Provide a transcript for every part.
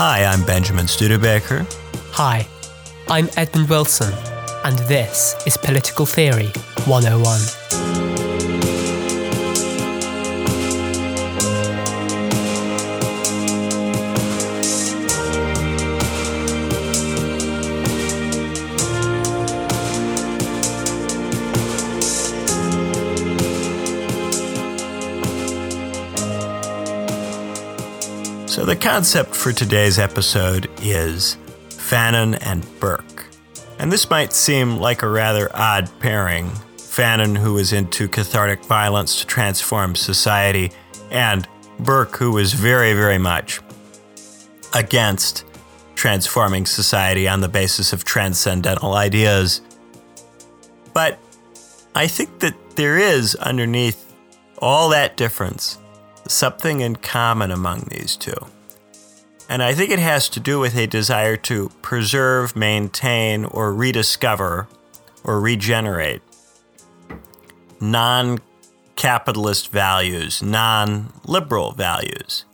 Hi, I'm Benjamin Studebaker. Hi, I'm Edmund Wilson, and this is Political Theory 101. The concept for today's episode is Fanon and Burke. And this might seem like a rather odd pairing. Fanon, who was into cathartic violence to transform society, and Burke, who was very, very much against transforming society on the basis of transcendental ideas. But I think that there is underneath all that difference something in common among these two. And I think it has to do with a desire to preserve, maintain, or rediscover or regenerate non capitalist values, non liberal values.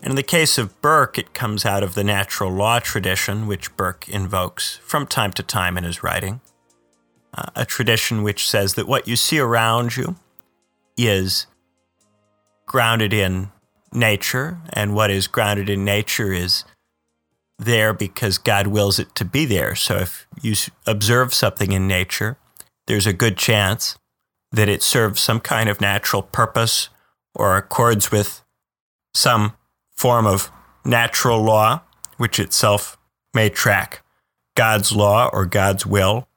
And in the case of Burke, it comes out of the natural law tradition, which Burke invokes from time to time in his writing. Uh, a tradition which says that what you see around you is grounded in nature, and what is grounded in nature is there because God wills it to be there. So if you observe something in nature, there's a good chance that it serves some kind of natural purpose or accords with some form of natural law, which itself may track God's law or God's will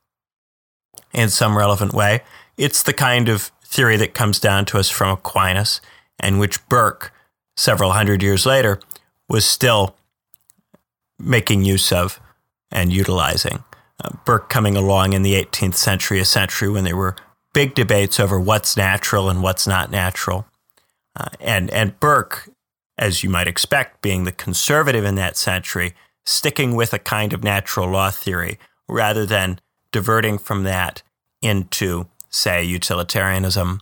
in some relevant way. It's the kind of theory that comes down to us from Aquinas and which Burke, several hundred years later, was still making use of and utilizing. Uh, Burke coming along in the 18th century, a century when there were big debates over what's natural and what's not natural. Uh, and, and Burke, as you might expect, being the conservative in that century, sticking with a kind of natural law theory rather than diverting from that into, say, utilitarianism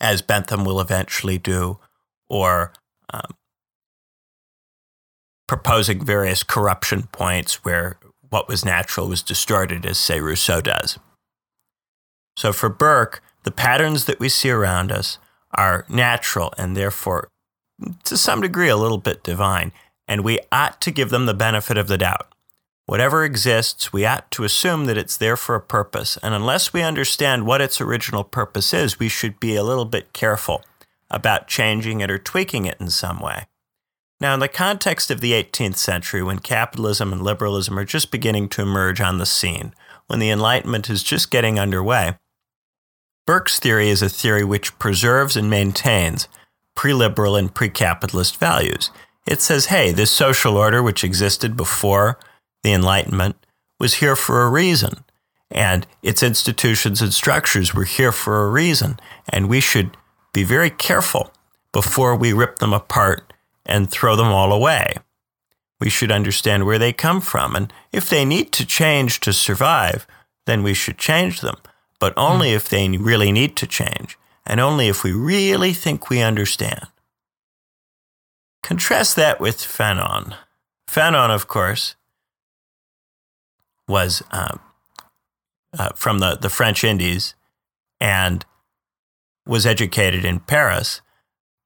as Bentham will eventually do, or um, proposing various corruption points where what was natural was distorted, as, say, Rousseau does. So for Burke, the patterns that we see around us are natural and therefore, to some degree, a little bit divine, and we ought to give them the benefit of the doubt. Whatever exists, we ought to assume that it's there for a purpose. And unless we understand what its original purpose is, we should be a little bit careful about changing it or tweaking it in some way. Now, in the context of the 18th century, when capitalism and liberalism are just beginning to emerge on the scene, when the Enlightenment is just getting underway, Burke's theory is a theory which preserves and maintains pre liberal and pre capitalist values. It says, hey, this social order which existed before the Enlightenment, was here for a reason. And its institutions and structures were here for a reason. And we should be very careful before we rip them apart and throw them all away. We should understand where they come from. And if they need to change to survive, then we should change them. But only mm. if they really need to change, and only if we really think we understand. Contrast that with Fanon. Fanon, of course, was um, uh, from the, the French Indies and was educated in Paris,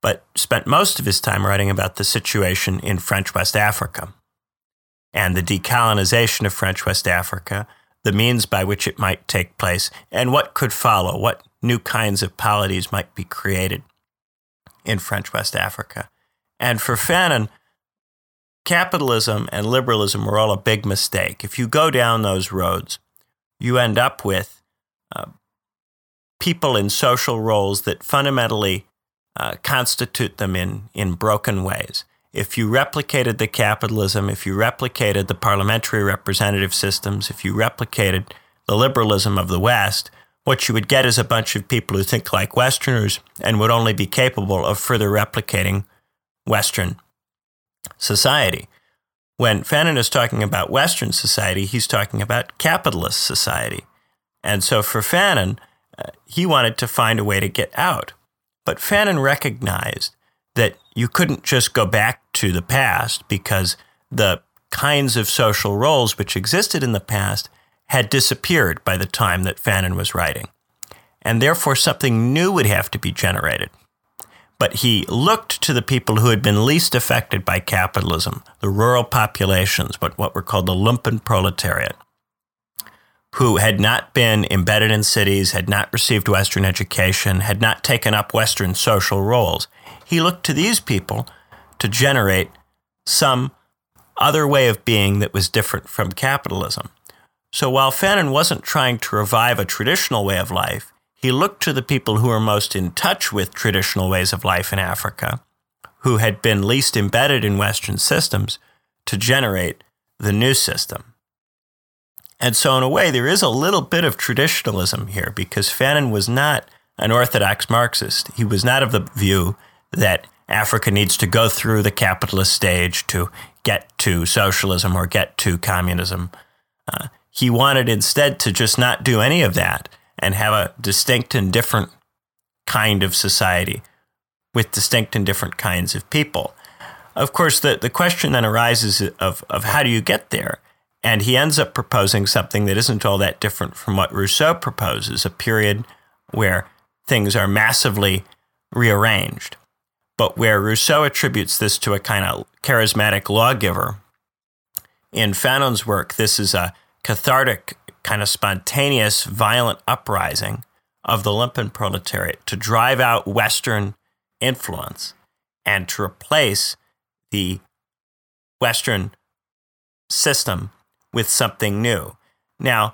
but spent most of his time writing about the situation in French West Africa and the decolonization of French West Africa, the means by which it might take place, and what could follow, what new kinds of polities might be created in French West Africa. And for Fanon, capitalism and liberalism were all a big mistake. If you go down those roads, you end up with uh, people in social roles that fundamentally uh, constitute them in, in broken ways. If you replicated the capitalism, if you replicated the parliamentary representative systems, if you replicated the liberalism of the West, what you would get is a bunch of people who think like Westerners and would only be capable of further replicating Western society. When Fanon is talking about Western society, he's talking about capitalist society. And so for Fanon, uh, he wanted to find a way to get out. But Fanon recognized that you couldn't just go back to the past because the kinds of social roles which existed in the past had disappeared by the time that Fanon was writing. And therefore, something new would have to be generated. But he looked to the people who had been least affected by capitalism, the rural populations, but what were called the lumpen proletariat, who had not been embedded in cities, had not received Western education, had not taken up Western social roles. He looked to these people to generate some other way of being that was different from capitalism. So while Fanon wasn't trying to revive a traditional way of life, he looked to the people who were most in touch with traditional ways of life in Africa, who had been least embedded in Western systems, to generate the new system. And so, in a way, there is a little bit of traditionalism here because Fanon was not an orthodox Marxist. He was not of the view that Africa needs to go through the capitalist stage to get to socialism or get to communism. Uh, he wanted instead to just not do any of that and have a distinct and different kind of society with distinct and different kinds of people. Of course, the, the question then arises of, of how do you get there? And he ends up proposing something that isn't all that different from what Rousseau proposes a period where things are massively rearranged. But where Rousseau attributes this to a kind of charismatic lawgiver, in Fanon's work, this is a cathartic, kind of spontaneous, violent uprising of the lumpen proletariat to drive out Western influence and to replace the Western system with something new. Now,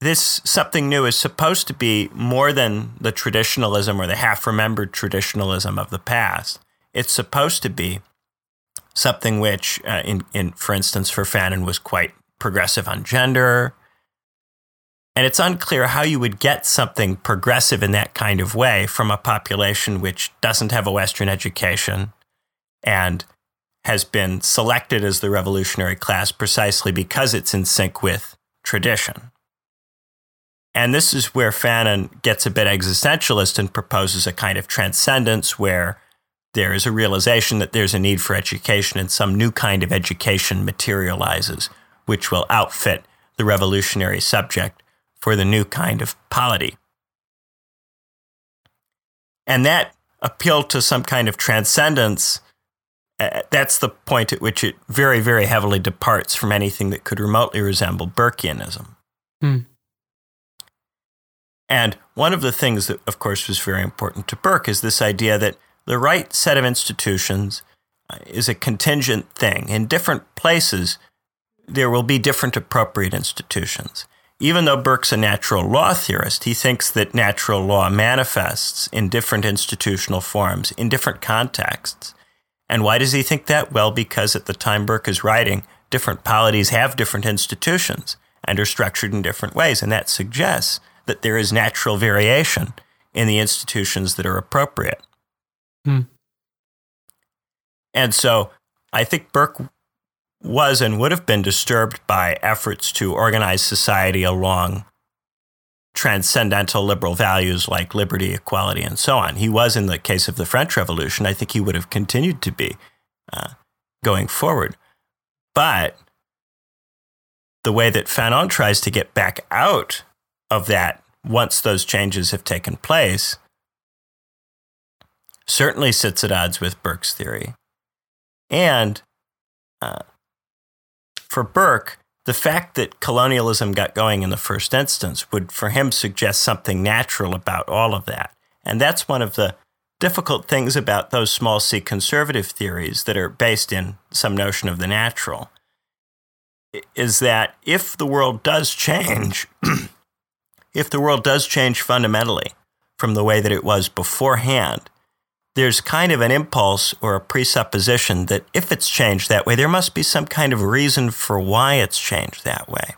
this something new is supposed to be more than the traditionalism or the half remembered traditionalism of the past. It's supposed to be something which, uh, in, in, for instance, for Fanon was quite progressive on gender. And it's unclear how you would get something progressive in that kind of way from a population which doesn't have a Western education and has been selected as the revolutionary class precisely because it's in sync with tradition. And this is where Fanon gets a bit existentialist and proposes a kind of transcendence where there is a realization that there's a need for education and some new kind of education materializes, which will outfit the revolutionary subject for the new kind of polity. And that appeal to some kind of transcendence uh, that's the point at which it very, very heavily departs from anything that could remotely resemble Burkeanism. Hmm. And one of the things that, of course, was very important to Burke is this idea that the right set of institutions uh, is a contingent thing. In different places, there will be different appropriate institutions. Even though Burke's a natural law theorist, he thinks that natural law manifests in different institutional forms, in different contexts. And why does he think that? Well, because at the time Burke is writing, different polities have different institutions and are structured in different ways. And that suggests that there is natural variation in the institutions that are appropriate. Hmm. And so I think Burke was and would have been disturbed by efforts to organize society along transcendental liberal values like liberty, equality, and so on. He was in the case of the French Revolution. I think he would have continued to be uh, going forward. But the way that Fanon tries to get back out of that once those changes have taken place certainly sits at odds with Burke's theory. And uh, for Burke, the fact that colonialism got going in the first instance would, for him, suggest something natural about all of that. And that's one of the difficult things about those small c conservative theories that are based in some notion of the natural is that if the world does change, if the world does change fundamentally from the way that it was beforehand, there's kind of an impulse or a presupposition that if it's changed that way, there must be some kind of reason for why it's changed that way.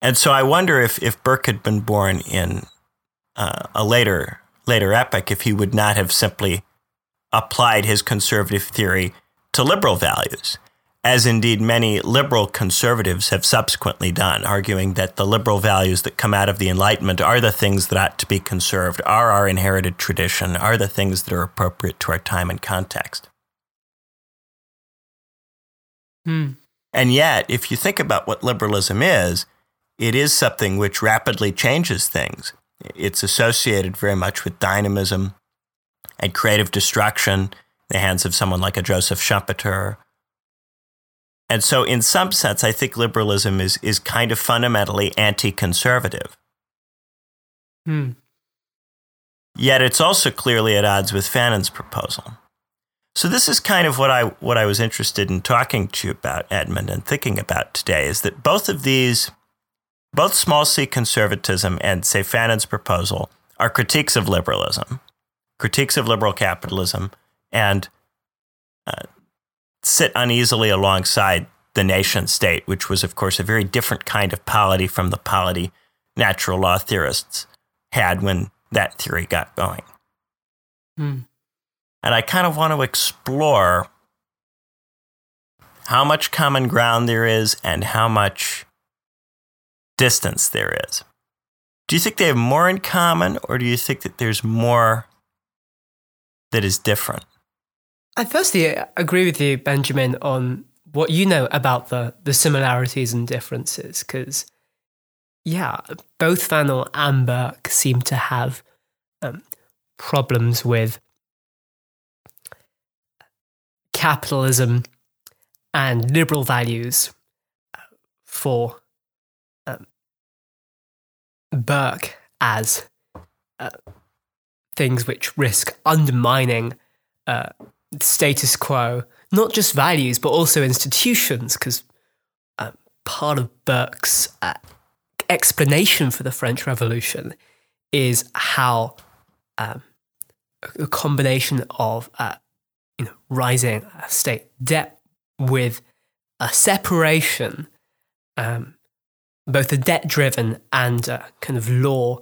And so I wonder if, if Burke had been born in uh, a later, later epoch, if he would not have simply applied his conservative theory to liberal values as indeed many liberal conservatives have subsequently done, arguing that the liberal values that come out of the Enlightenment are the things that ought to be conserved, are our inherited tradition, are the things that are appropriate to our time and context. Hmm. And yet, if you think about what liberalism is, it is something which rapidly changes things. It's associated very much with dynamism and creative destruction in the hands of someone like a Joseph Schumpeter and so, in some sense, I think liberalism is, is kind of fundamentally anti conservative. Hmm. Yet it's also clearly at odds with Fanon's proposal. So this is kind of what I what I was interested in talking to you about, Edmund, and thinking about today is that both of these, both small c conservatism and say Fanon's proposal, are critiques of liberalism, critiques of liberal capitalism, and uh, sit uneasily alongside the nation state, which was, of course, a very different kind of polity from the polity natural law theorists had when that theory got going. Hmm. And I kind of want to explore how much common ground there is and how much distance there is. Do you think they have more in common, or do you think that there's more that is different? I firstly agree with you, Benjamin, on what you know about the the similarities and differences, because yeah, both Fanon and Burke seem to have um, problems with capitalism and liberal values uh, for um, Burke as uh, things which risk undermining uh, status quo, not just values, but also institutions, because uh, part of Burke's uh, explanation for the French Revolution is how um, a combination of uh, you know, rising state debt with a separation, um, both a debt driven and a kind of law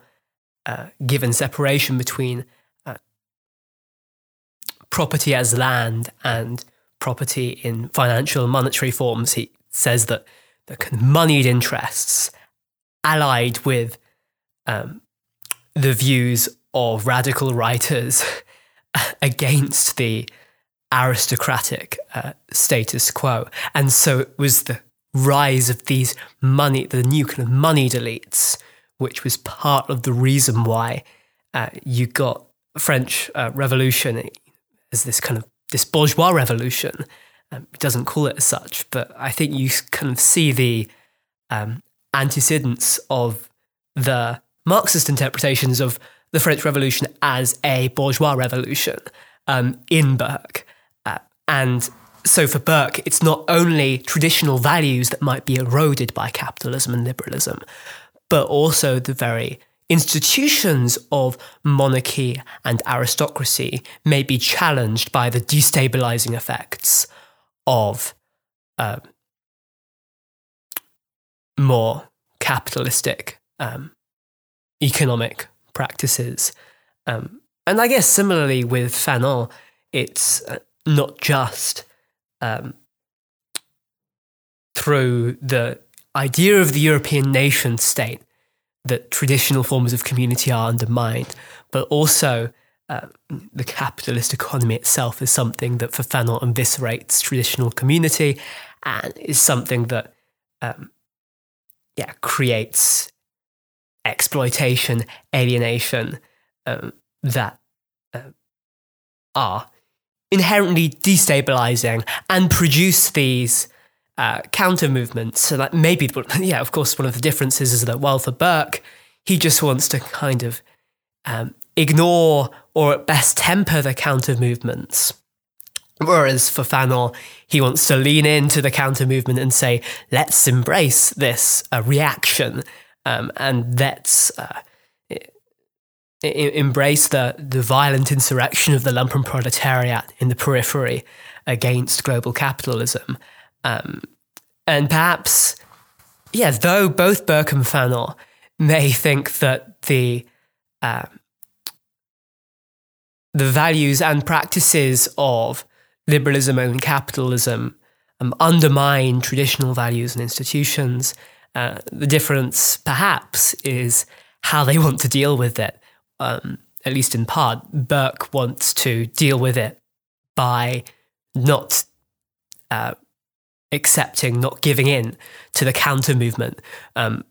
uh, given separation between property as land and property in financial and monetary forms. He says that the kind of moneyed interests allied with um, the views of radical writers against the aristocratic uh, status quo. And so it was the rise of these money, the new kind of moneyed elites, which was part of the reason why uh, you got French uh, Revolution as this kind of this bourgeois revolution. Um, it doesn't call it as such, but I think you kind of see the um, antecedents of the Marxist interpretations of the French Revolution as a bourgeois revolution um, in Burke. Uh, and so for Burke, it's not only traditional values that might be eroded by capitalism and liberalism, but also the very institutions of monarchy and aristocracy may be challenged by the destabilizing effects of um, more capitalistic um, economic practices. Um, and I guess similarly with Fanon, it's uh, not just um, through the idea of the European nation state that traditional forms of community are undermined, but also uh, the capitalist economy itself is something that for Fanon eviscerates traditional community and is something that um, yeah creates exploitation, alienation um, that uh, are inherently destabilizing and produce these uh, counter movements. So that maybe, yeah, of course, one of the differences is that while for Burke, he just wants to kind of um, ignore or at best temper the counter movements. Whereas for Fanon, he wants to lean into the counter movement and say, let's embrace this uh, reaction um, and let's uh, embrace the, the violent insurrection of the lumpen proletariat in the periphery against global capitalism. Um, and perhaps, yeah, though both Burke and Fanon may think that the um, the values and practices of liberalism and capitalism um, undermine traditional values and institutions. Uh, the difference, perhaps, is how they want to deal with it. Um, at least in part, Burke wants to deal with it by not uh, accepting, not giving in to the counter movement, um,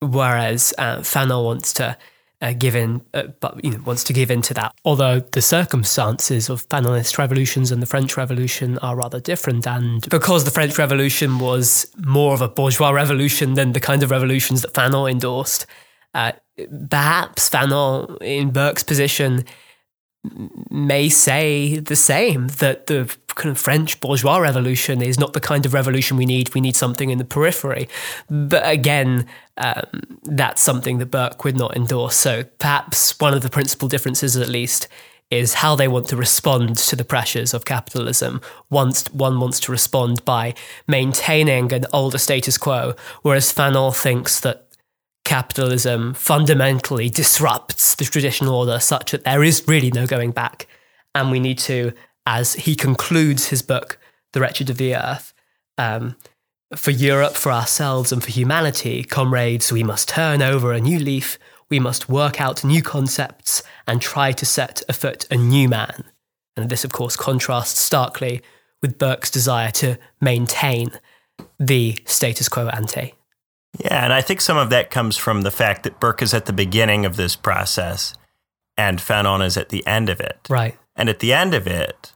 whereas uh, Fanon wants to uh, give in, uh, but you know, wants to give in to that. Although the circumstances of Fanonist revolutions and the French Revolution are rather different, and because the French Revolution was more of a bourgeois revolution than the kind of revolutions that Fanon endorsed, uh, perhaps Fanon, in Burke's position, may say the same that the kind of French bourgeois revolution is not the kind of revolution we need. We need something in the periphery. But again, um, that's something that Burke would not endorse. So perhaps one of the principal differences, at least, is how they want to respond to the pressures of capitalism. Once one wants to respond by maintaining an older status quo, whereas Fanon thinks that capitalism fundamentally disrupts the traditional order such that there is really no going back. And we need to, as he concludes his book, The Wretched of the Earth, um, for Europe, for ourselves, and for humanity, comrades, we must turn over a new leaf, we must work out new concepts and try to set afoot a new man. And this, of course, contrasts starkly with Burke's desire to maintain the status quo ante. Yeah, and I think some of that comes from the fact that Burke is at the beginning of this process and Fanon is at the end of it. Right. And at the end of it,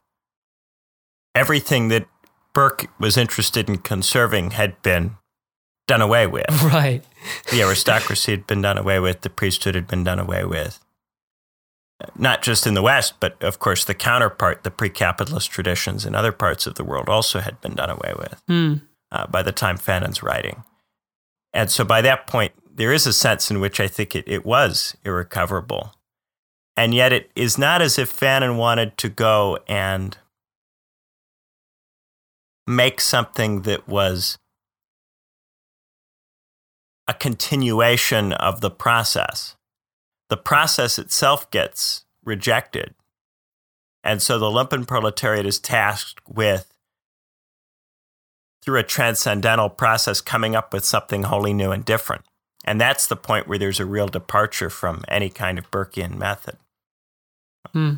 everything that Burke was interested in conserving had been done away with. Right. the aristocracy had been done away with, the priesthood had been done away with. Not just in the West, but of course, the counterpart, the pre capitalist traditions in other parts of the world also had been done away with mm. uh, by the time Fanon's writing. And so by that point, there is a sense in which I think it, it was irrecoverable. And yet it is not as if Fanon wanted to go and make something that was a continuation of the process. The process itself gets rejected. And so the lumpen proletariat is tasked with through a transcendental process coming up with something wholly new and different. And that's the point where there's a real departure from any kind of Burkean method. Hmm.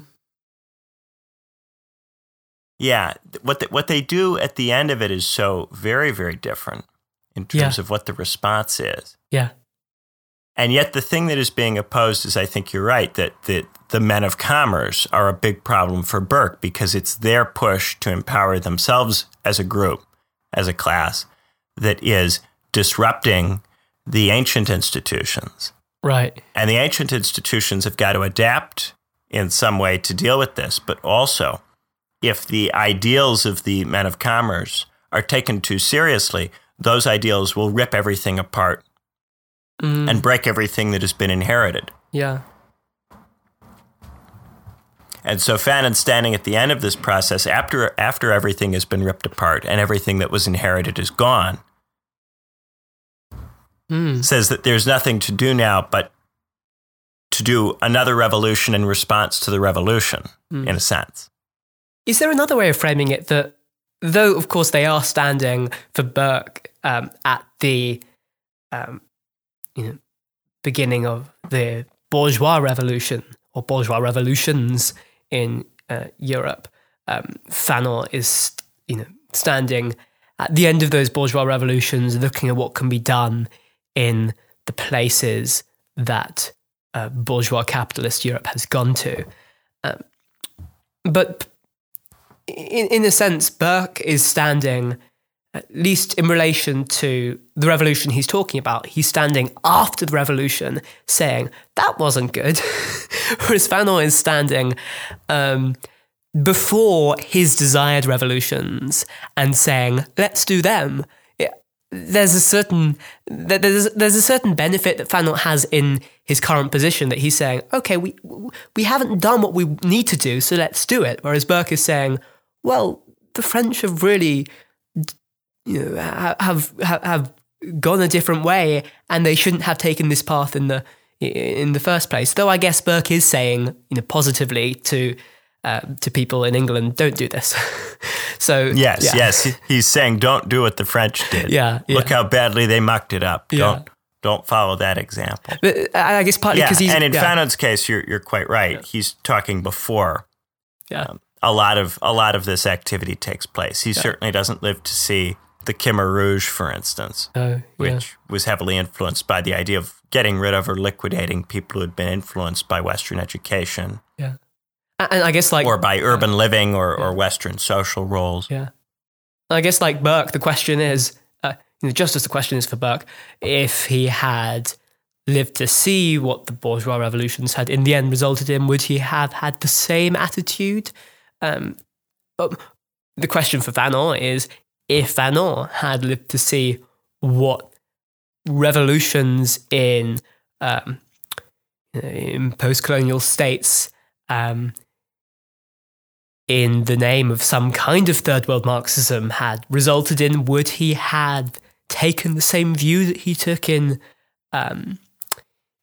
Yeah, what the, what they do at the end of it is so very very different in terms Yeah. of what the response is. Yeah. And yet the thing that is being opposed is I think you're right that that the men of commerce are a big problem for Burke because it's their push to empower themselves as a group, as a class that is disrupting the ancient institutions. Right. And the ancient institutions have got to adapt in some way to deal with this. But also, if the ideals of the men of commerce are taken too seriously, those ideals will rip everything apart Mm, and break everything that has been inherited. yeah. And so Fanon's standing at the end of this process after after everything has been ripped apart and everything that was inherited is gone, Mm, says that there's nothing to do now but to do another revolution in response to the revolution, Mm. in a sense. Is there another way of framing it that, though of course they are standing for Burke um, at the, um, you know, beginning of the bourgeois revolution or bourgeois revolutions in uh, Europe, um, Fanon is, you know, standing at the end of those bourgeois revolutions, looking at what can be done in the places that uh, bourgeois capitalist Europe has gone to. Um, but in, in a sense, Burke is standing, at least in relation to the revolution he's talking about, he's standing after the revolution saying, that wasn't good. Whereas Fanon is standing um, before his desired revolutions and saying, let's do them. There's a certain there's there's a certain benefit that Fanon has in his current position that he's saying, okay, we we haven't done what we need to do, so let's do it. Whereas Burke is saying, well, the French have really, you know, have have, have gone a different way, and they shouldn't have taken this path in the in the first place. Though I guess Burke is saying, you know, positively to uh, to people in England, don't do this. so Yes, yeah. yes. He's saying don't do what the French did. Yeah, yeah. Look how badly they mucked it up. Yeah. Don't don't follow that example. But uh, I guess partly Yeah, because he's and in yeah, Fanon's case, you're you're quite right. He's talking before yeah. a lot of a lot of this activity takes place. He certainly doesn't live to see the Khmer Rouge, for instance, Oh, yeah. which was heavily influenced by the idea of getting rid of or liquidating people who had been influenced by Western education yeah. And I guess like or by urban living or, or Western social roles. Yeah. I guess like Burke, the question is, uh, you know, just as the question is for Burke, if he had lived to see what the bourgeois revolutions had in the end resulted in, would he have had the same attitude? Um, but the question for Van Fanon is, if Fanon had lived to see what revolutions in um, in post-colonial states um, in the name of some kind of third world Marxism had resulted in, would he had taken the same view that he took in um,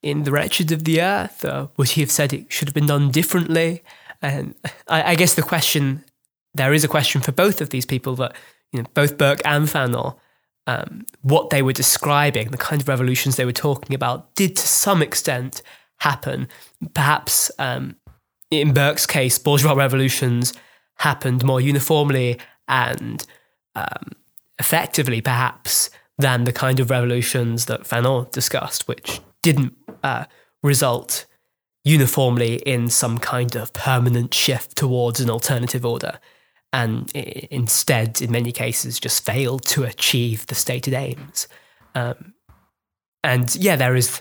in the wretched of the earth, or would he have said it should have been done differently? And I, I guess the question there is a question for both of these people that you know both Burke and Fanon. Um, what they were describing, the kind of revolutions they were talking about, did to some extent happen. Perhaps um, in Burke's case, bourgeois revolutions happened more uniformly and um, effectively, perhaps, than the kind of revolutions that Fanon discussed, which didn't uh, result uniformly in some kind of permanent shift towards an alternative order, and instead, in many cases, just failed to achieve the stated aims. Um, and yeah, there is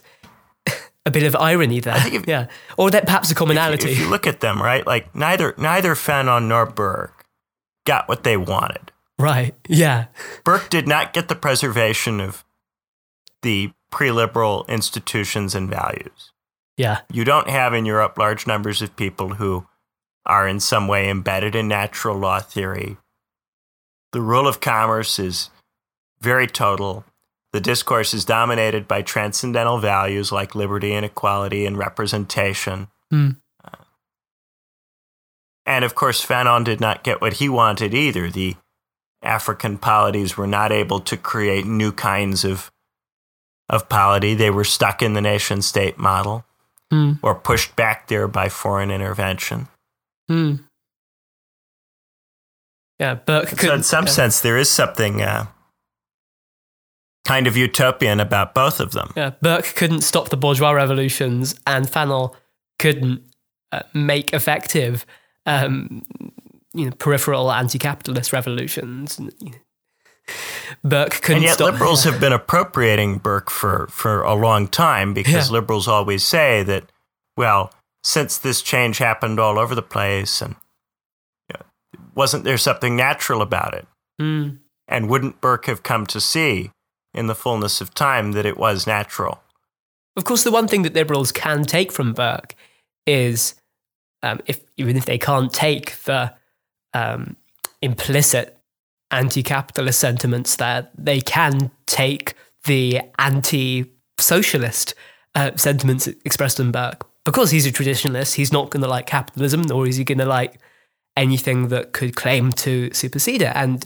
a bit of irony there. if- yeah, or that perhaps a commonality. If you look at them, right, like neither neither Fanon nor Burke got what they wanted. Right. Yeah. Burke did not get the preservation of the pre-liberal institutions and values. Yeah. You don't have in Europe large numbers of people who are in some way embedded in natural law theory. The rule of commerce is very total. The discourse is dominated by transcendental values like liberty and equality and representation. Hmm. And of course, Fanon did not get what he wanted either. The African polities were not able to create new kinds of, of polity. They were stuck in the nation state model Hmm. or pushed back there by foreign intervention. Hmm. Yeah. Burke So, in some yeah. sense, there is something uh, kind of utopian about both of them. Yeah, Burke couldn't stop the bourgeois revolutions, and Fanon couldn't uh, make effective, um, you know, peripheral anti-capitalist revolutions. And, you know, Burke couldn't And yet, stop. liberals have been appropriating Burke for, for a long time because Yeah. liberals always say that, well, since this change happened all over the place, and you know, wasn't there something natural about it? Mm, And wouldn't Burke have come to see in the fullness of time that it was natural? Of course, the one thing that liberals can take from Burke is, um, if even if they can't take the um, implicit anti-capitalist sentiments there, they can take the anti-socialist uh, sentiments expressed in Burke. Because he's a traditionalist, he's not going to like capitalism, nor is he going to like anything that could claim to supersede it. And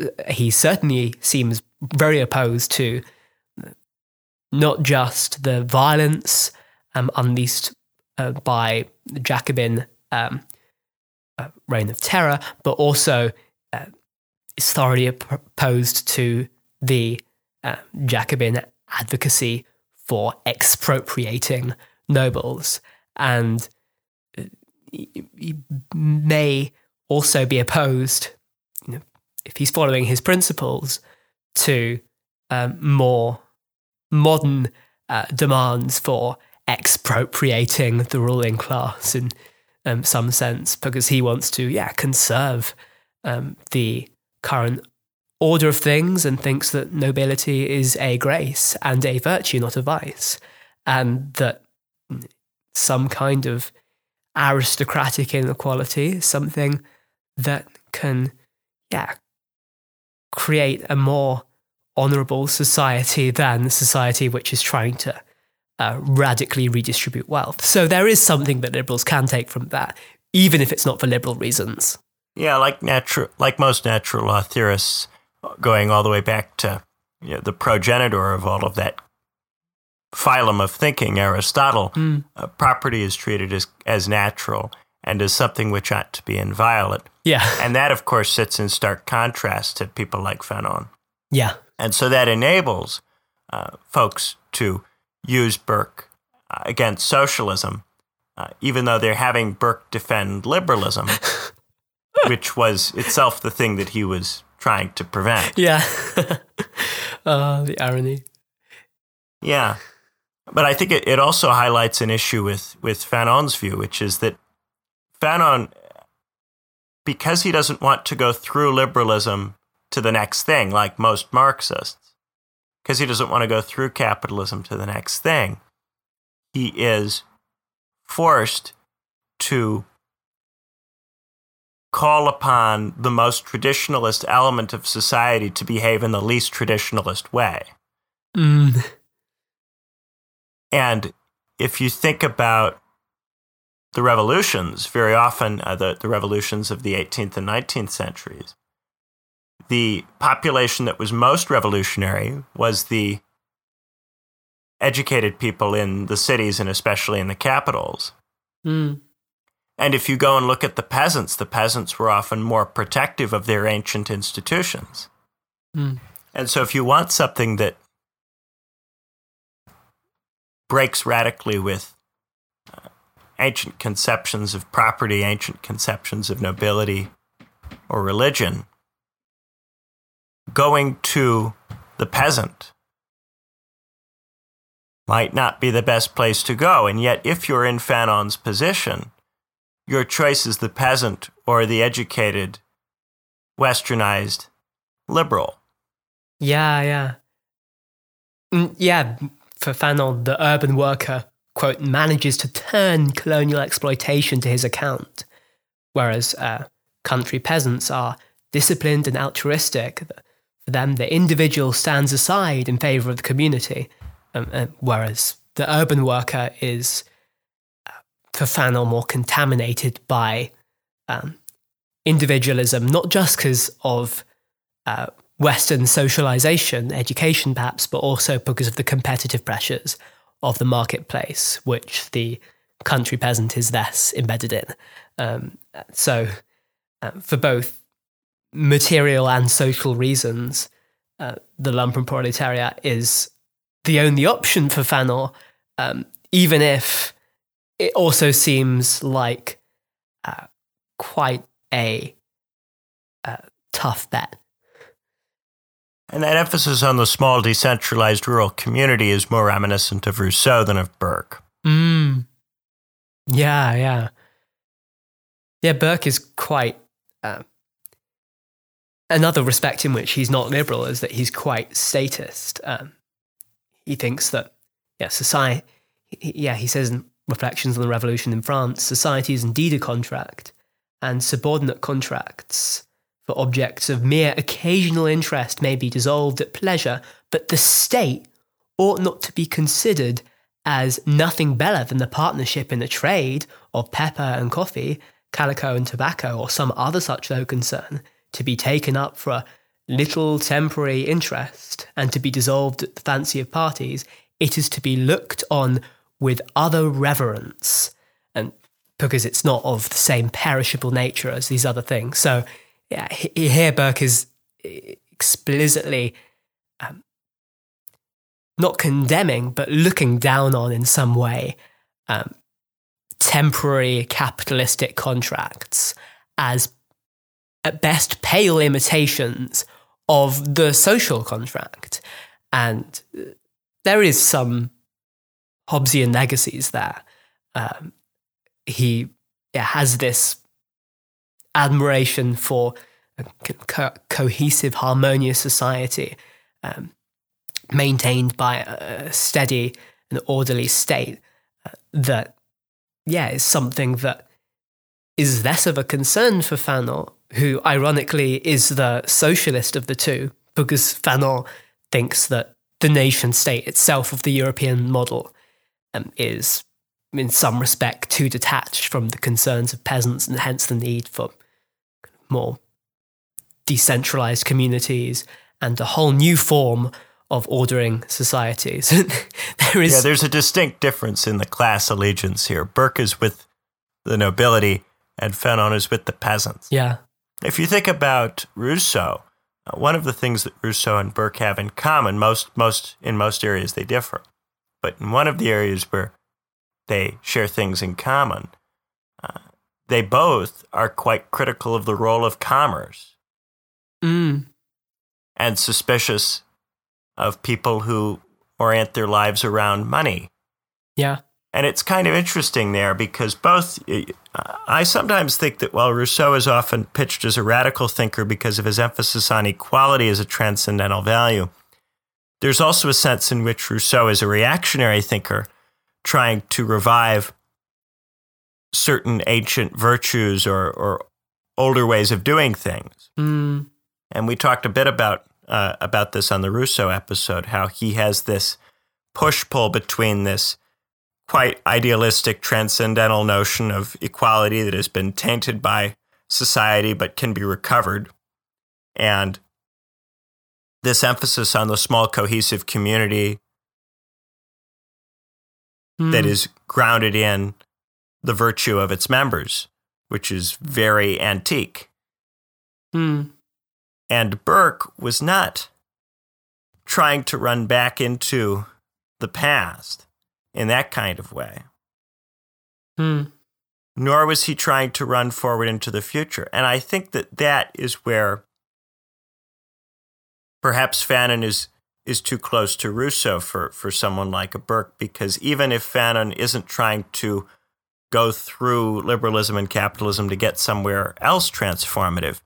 uh, he certainly seems very opposed to not just the violence um, unleashed uh, by the Jacobin um, uh, reign of terror, but also uh, is thoroughly opposed to the uh, Jacobin advocacy for expropriating nobles. And uh, he, may also be opposed, you know, if he's following his principles, to um, more modern uh, demands for expropriating the ruling class in um, some sense, because he wants to, yeah, conserve um, the current order of things and thinks that nobility is a grace and a virtue, not a vice, and that some kind of aristocratic inequality something that can, yeah, create a more honorable society than the society which is trying to uh, radically redistribute wealth. So there is something that liberals can take from that. even if it's not for liberal reasons. Yeah, like natural, like most natural law theorists, going all the way back to you know, the progenitor of all of that phylum of thinking, Aristotle, Mm. uh, property is treated as, as natural and as something which ought to be inviolate. Yeah, And that, of course, sits in stark contrast to people like Fanon. yeah, And so that enables uh, folks to use Burke uh, against socialism, uh, even though they're having Burke defend liberalism, which was itself the thing that he was trying to prevent. yeah. uh, the irony. Yeah. But I think it, it also highlights an issue with, with Fanon's view, which is that Fanon, because he doesn't want to go through liberalism to the next thing, like most Marxists, because he doesn't want to go through capitalism to the next thing, he is forced to call upon the most traditionalist element of society to behave in the least traditionalist way. Mm. And if you think about the revolutions, very often uh, the, the revolutions of the 18th and 19th centuries, the population that was most revolutionary was the educated people in the cities and especially in the capitals. Mm. And if you go and look at the peasants, the peasants were often more protective of their ancient institutions. Mm. And so if you want something that breaks radically with uh, ancient conceptions of property, ancient conceptions of nobility or religion, going to the peasant might not be the best place to go. And yet, if you're in Fanon's position, your choice is the peasant or the educated, westernized liberal. Yeah, yeah. Mm, yeah, for Fanon, the urban worker, quote, manages to turn colonial exploitation to his account, whereas uh, country peasants are disciplined and altruistic. For them, the individual stands aside in favor of the community, um, uh, whereas the urban worker is, uh, for Fanon, more contaminated by um, individualism, not just because of uh, Western socialization, education perhaps, but also because of the competitive pressures of the marketplace, which the country peasant is less embedded in. Um, so, uh, for both material and social reasons, uh, the lumpen proletariat is the only option for Fanon, um, even if it also seems like uh, quite a uh, tough bet. And that emphasis on the small, decentralized rural community is more reminiscent of Rousseau than of Burke. Mm. Yeah, yeah. Yeah, Burke is quite. Uh, another respect in which he's not liberal is that he's quite statist. Um, he thinks that, yeah, society. Yeah, he says in Reflections on the Revolution in France society is indeed a contract, and subordinate contracts for objects of mere occasional interest may be dissolved at pleasure, but the state ought not to be considered as nothing better than the partnership in the trade of pepper and coffee, calico and tobacco, or some other such low concern, to be taken up for a little temporary interest and to be dissolved at the fancy of parties. It is to be looked on with other reverence, and because it's not of the same perishable nature as these other things. So, yeah, here Burke is explicitly um, not condemning, but looking down on in some way um, temporary capitalistic contracts as at best pale imitations of the social contract. And uh, there is some Hobbesian legacies there. Um, he yeah, has this admiration for a co- cohesive, harmonious society um, maintained by a steady and orderly state uh, that, yeah, is something that is less of a concern for Fanon, who ironically is the socialist of the two, because Fanon thinks that the nation state itself of the European model um, is in some respect, too detached from the concerns of peasants and hence the need for more decentralized communities and a whole new form of ordering societies. there is yeah, there's a distinct difference in the class allegiance here. Burke is with the nobility, and Fanon is with the peasants. Yeah. If you think about Rousseau, uh, one of the things that Rousseau and Burke have in common, most most in most areas they differ, but in one of the areas where they share things in common, they both are quite critical of the role of commerce mm. and suspicious of people who orient their lives around money. Yeah. And it's kind of interesting there because both, I sometimes think that while Rousseau is often pitched as a radical thinker because of his emphasis on equality as a transcendental value, there's also a sense in which Rousseau is a reactionary thinker trying to revive certain ancient virtues or, or older ways of doing things. Mm. And we talked a bit about uh, about this on the Rousseau episode, how he has this push pull between this quite idealistic transcendental notion of equality that has been tainted by society but can be recovered, and this emphasis on the small cohesive community mm. that is grounded in the virtue of its members, which is very antique. Mm. And Burke was not trying to run back into the past in that kind of way. Hmm. Nor was he trying to run forward into the future. And I think that that is where perhaps Fanon is is too close to Rousseau for, for someone like a Burke, because even if Fanon isn't trying to go through liberalism and capitalism to get somewhere else transformative,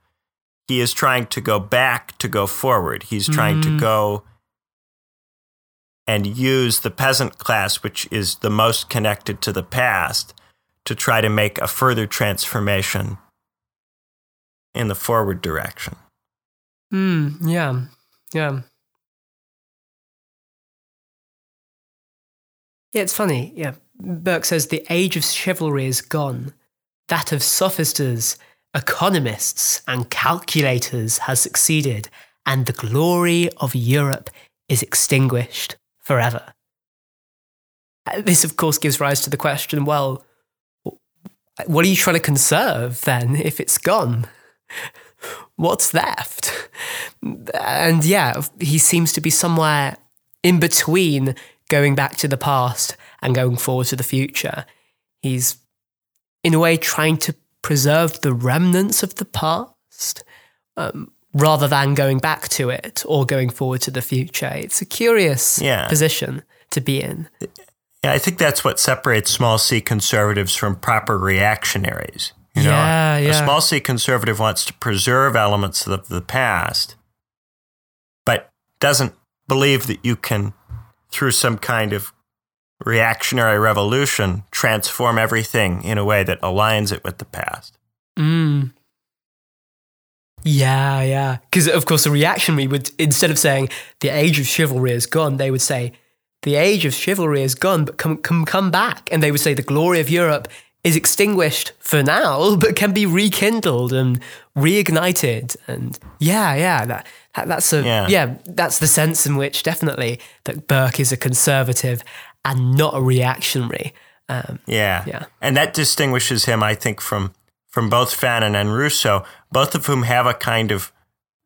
he is trying to go back to go forward. He's trying mm. to go and use the peasant class, which is the most connected to the past, to try to make a further transformation in the forward direction. Hmm. yeah. Yeah. Yeah, it's funny. Yeah. Burke says the age of chivalry is gone. That of sophisters economists and calculators has succeeded, and the glory of Europe is extinguished forever. Uh, this, of course, gives rise to the question well, what are you trying to conserve then if it's gone? What's left? And yeah, he seems to be somewhere in between going back to the past and going forward to the future. He's, in a way, trying to preserve the remnants of the past um, rather than going back to it or going forward to the future. It's a curious yeah. position to be in. Yeah, I think that's what separates small c conservatives from proper reactionaries. You know, yeah, yeah. a small c conservative wants to preserve elements of the past, but doesn't believe that you can, through some kind of reactionary revolution transform everything in a way that aligns it with the past. Mm. Yeah, yeah. Because, of course, the reactionary would, instead of saying the age of chivalry is gone, they would say the age of chivalry is gone, but come, come, come back. And they would say the glory of Europe is extinguished for now, but can be rekindled and reignited. And yeah, yeah, that, that that's a yeah. yeah, that's the sense in which definitely that Burke is a conservative and not a reactionary. Um, yeah, yeah, and that distinguishes him, I think, from from both Fanon and Rousseau, both of whom have a kind of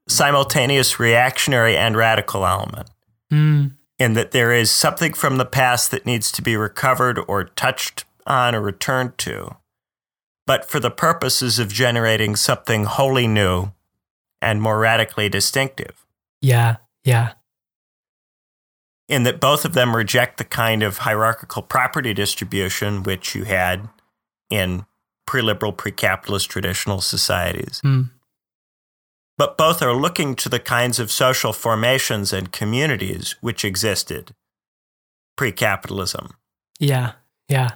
simultaneous reactionary and radical element. Mm. In that there is something from the past that needs to be recovered or touched on or returned to, but for the purposes of generating something wholly new and more radically distinctive. Yeah, yeah in that both of them reject the kind of hierarchical property distribution which you had in pre liberal, pre capitalist traditional societies. Mm. But both are looking to the kinds of social formations and communities which existed pre capitalism. Yeah, yeah.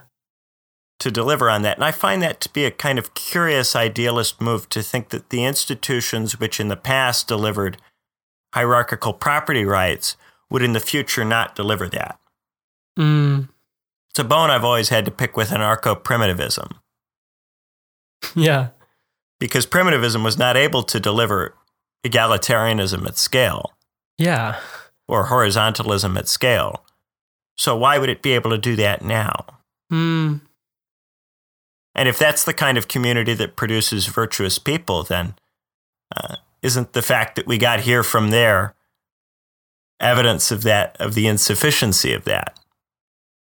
To deliver on that. And I find that to be a kind of curious idealist move to think that the institutions which in the past delivered hierarchical property rights would in the future not deliver that. Mm. it's a bone I've always had to pick with anarcho primitivism Yeah. because primitivism was not able to deliver egalitarianism at scale Yeah. or horizontalism at scale. So why would it be able to do that now? Hmm. And if that's the kind of community that produces virtuous people, then uh, isn't the fact that we got here from there evidence of that, of the insufficiency of that?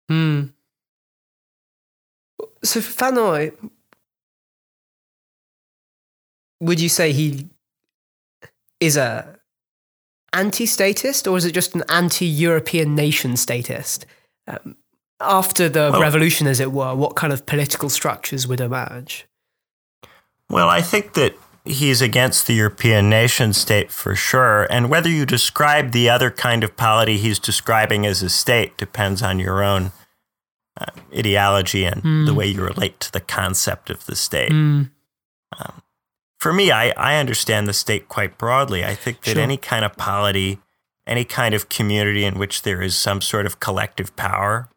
Hmm. So Fanon, would you say he is a anti-statist, or is it just an anti-European nation statist? Um, after the Well- revolution, as it were, what kind of political structures would emerge? Well, I think that he's against the European nation state for sure. And whether you describe the other kind of polity he's describing as a state depends on your own uh, ideology and the way you relate to the concept of the state. Hmm. For me, I, I understand the state quite broadly. I think that Sure. any kind of polity, any kind of community in which there is some sort of collective power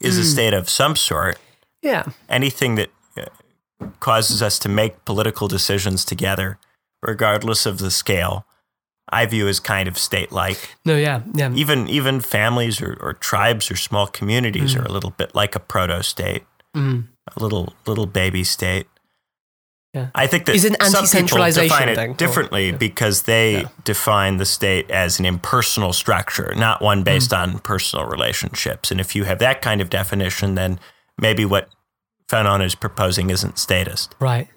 is a state of some sort. Yeah. anything that causes us to make political decisions together, regardless of the scale, I view as kind of state-like. No. Yeah. Yeah. Even even families or, or tribes or small communities are a little bit like a proto-state, Mm. a little little baby state. Yeah. I think that Is it an some people define it thing, or- differently yeah. because they Yeah. define the state as an impersonal structure, not one based Mm. on personal relationships. And if you have that kind of definition, then maybe what Fanon is proposing isn't statist Right.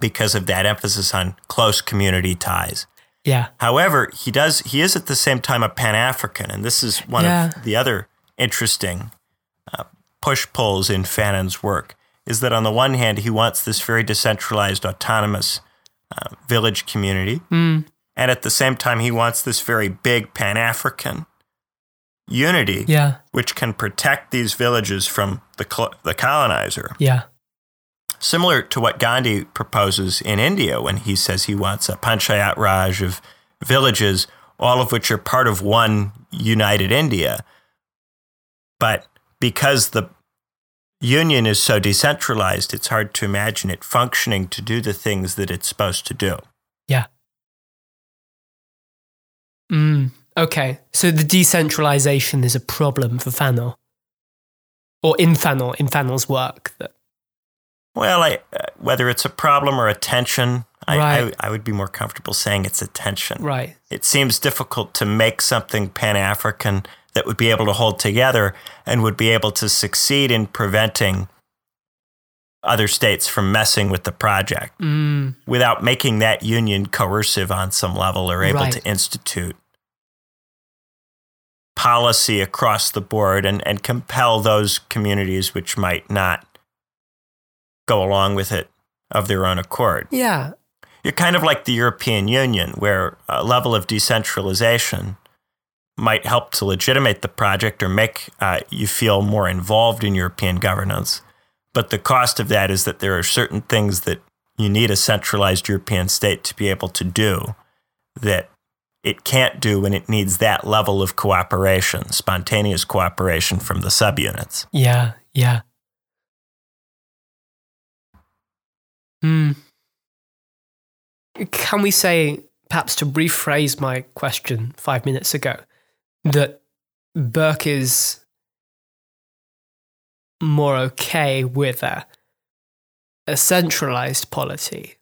because of that emphasis on close community ties. Yeah. However, he does he is at the same time a Pan African, and this is one Yeah. of the other interesting uh, push pulls in Fanon's work. Is that on the one hand he wants this very decentralized, autonomous uh, village community, Mm. and at the same time he wants this very big Pan African unity, Yeah. which can protect these villages from the the colonizer Yeah. similar to what Gandhi proposes in India when he says he wants a panchayat raj of villages, all of which are part of one united India. But because the union is so decentralized, it's hard to imagine it functioning to do the things that it's supposed to do. Yeah. Mm. Okay. So the decentralization is a problem for Fanon, or in Fanon, in Fanon's work. That Well, I, uh, whether it's a problem or a tension, I, Right. I, I would be more comfortable saying it's a tension. right. it seems difficult to make something Pan African that would be able to hold together and would be able to succeed in preventing other states from messing with the project Mm. without making that union coercive on some level or able Right. to institute policy across the board and, and compel those communities which might not go along with it of their own accord. Yeah. You're kind of like the European Union, where a level of decentralization might help to legitimate the project or make uh, you feel more involved in European governance. But the cost of that is that there are certain things that you need a centralized European state to be able to do that it can't do when it needs that level of cooperation, spontaneous cooperation from the subunits. Yeah. Yeah. Hmm. Can we say, perhaps to rephrase my question five minutes ago, that Burke is more okay with a, a centralized polity,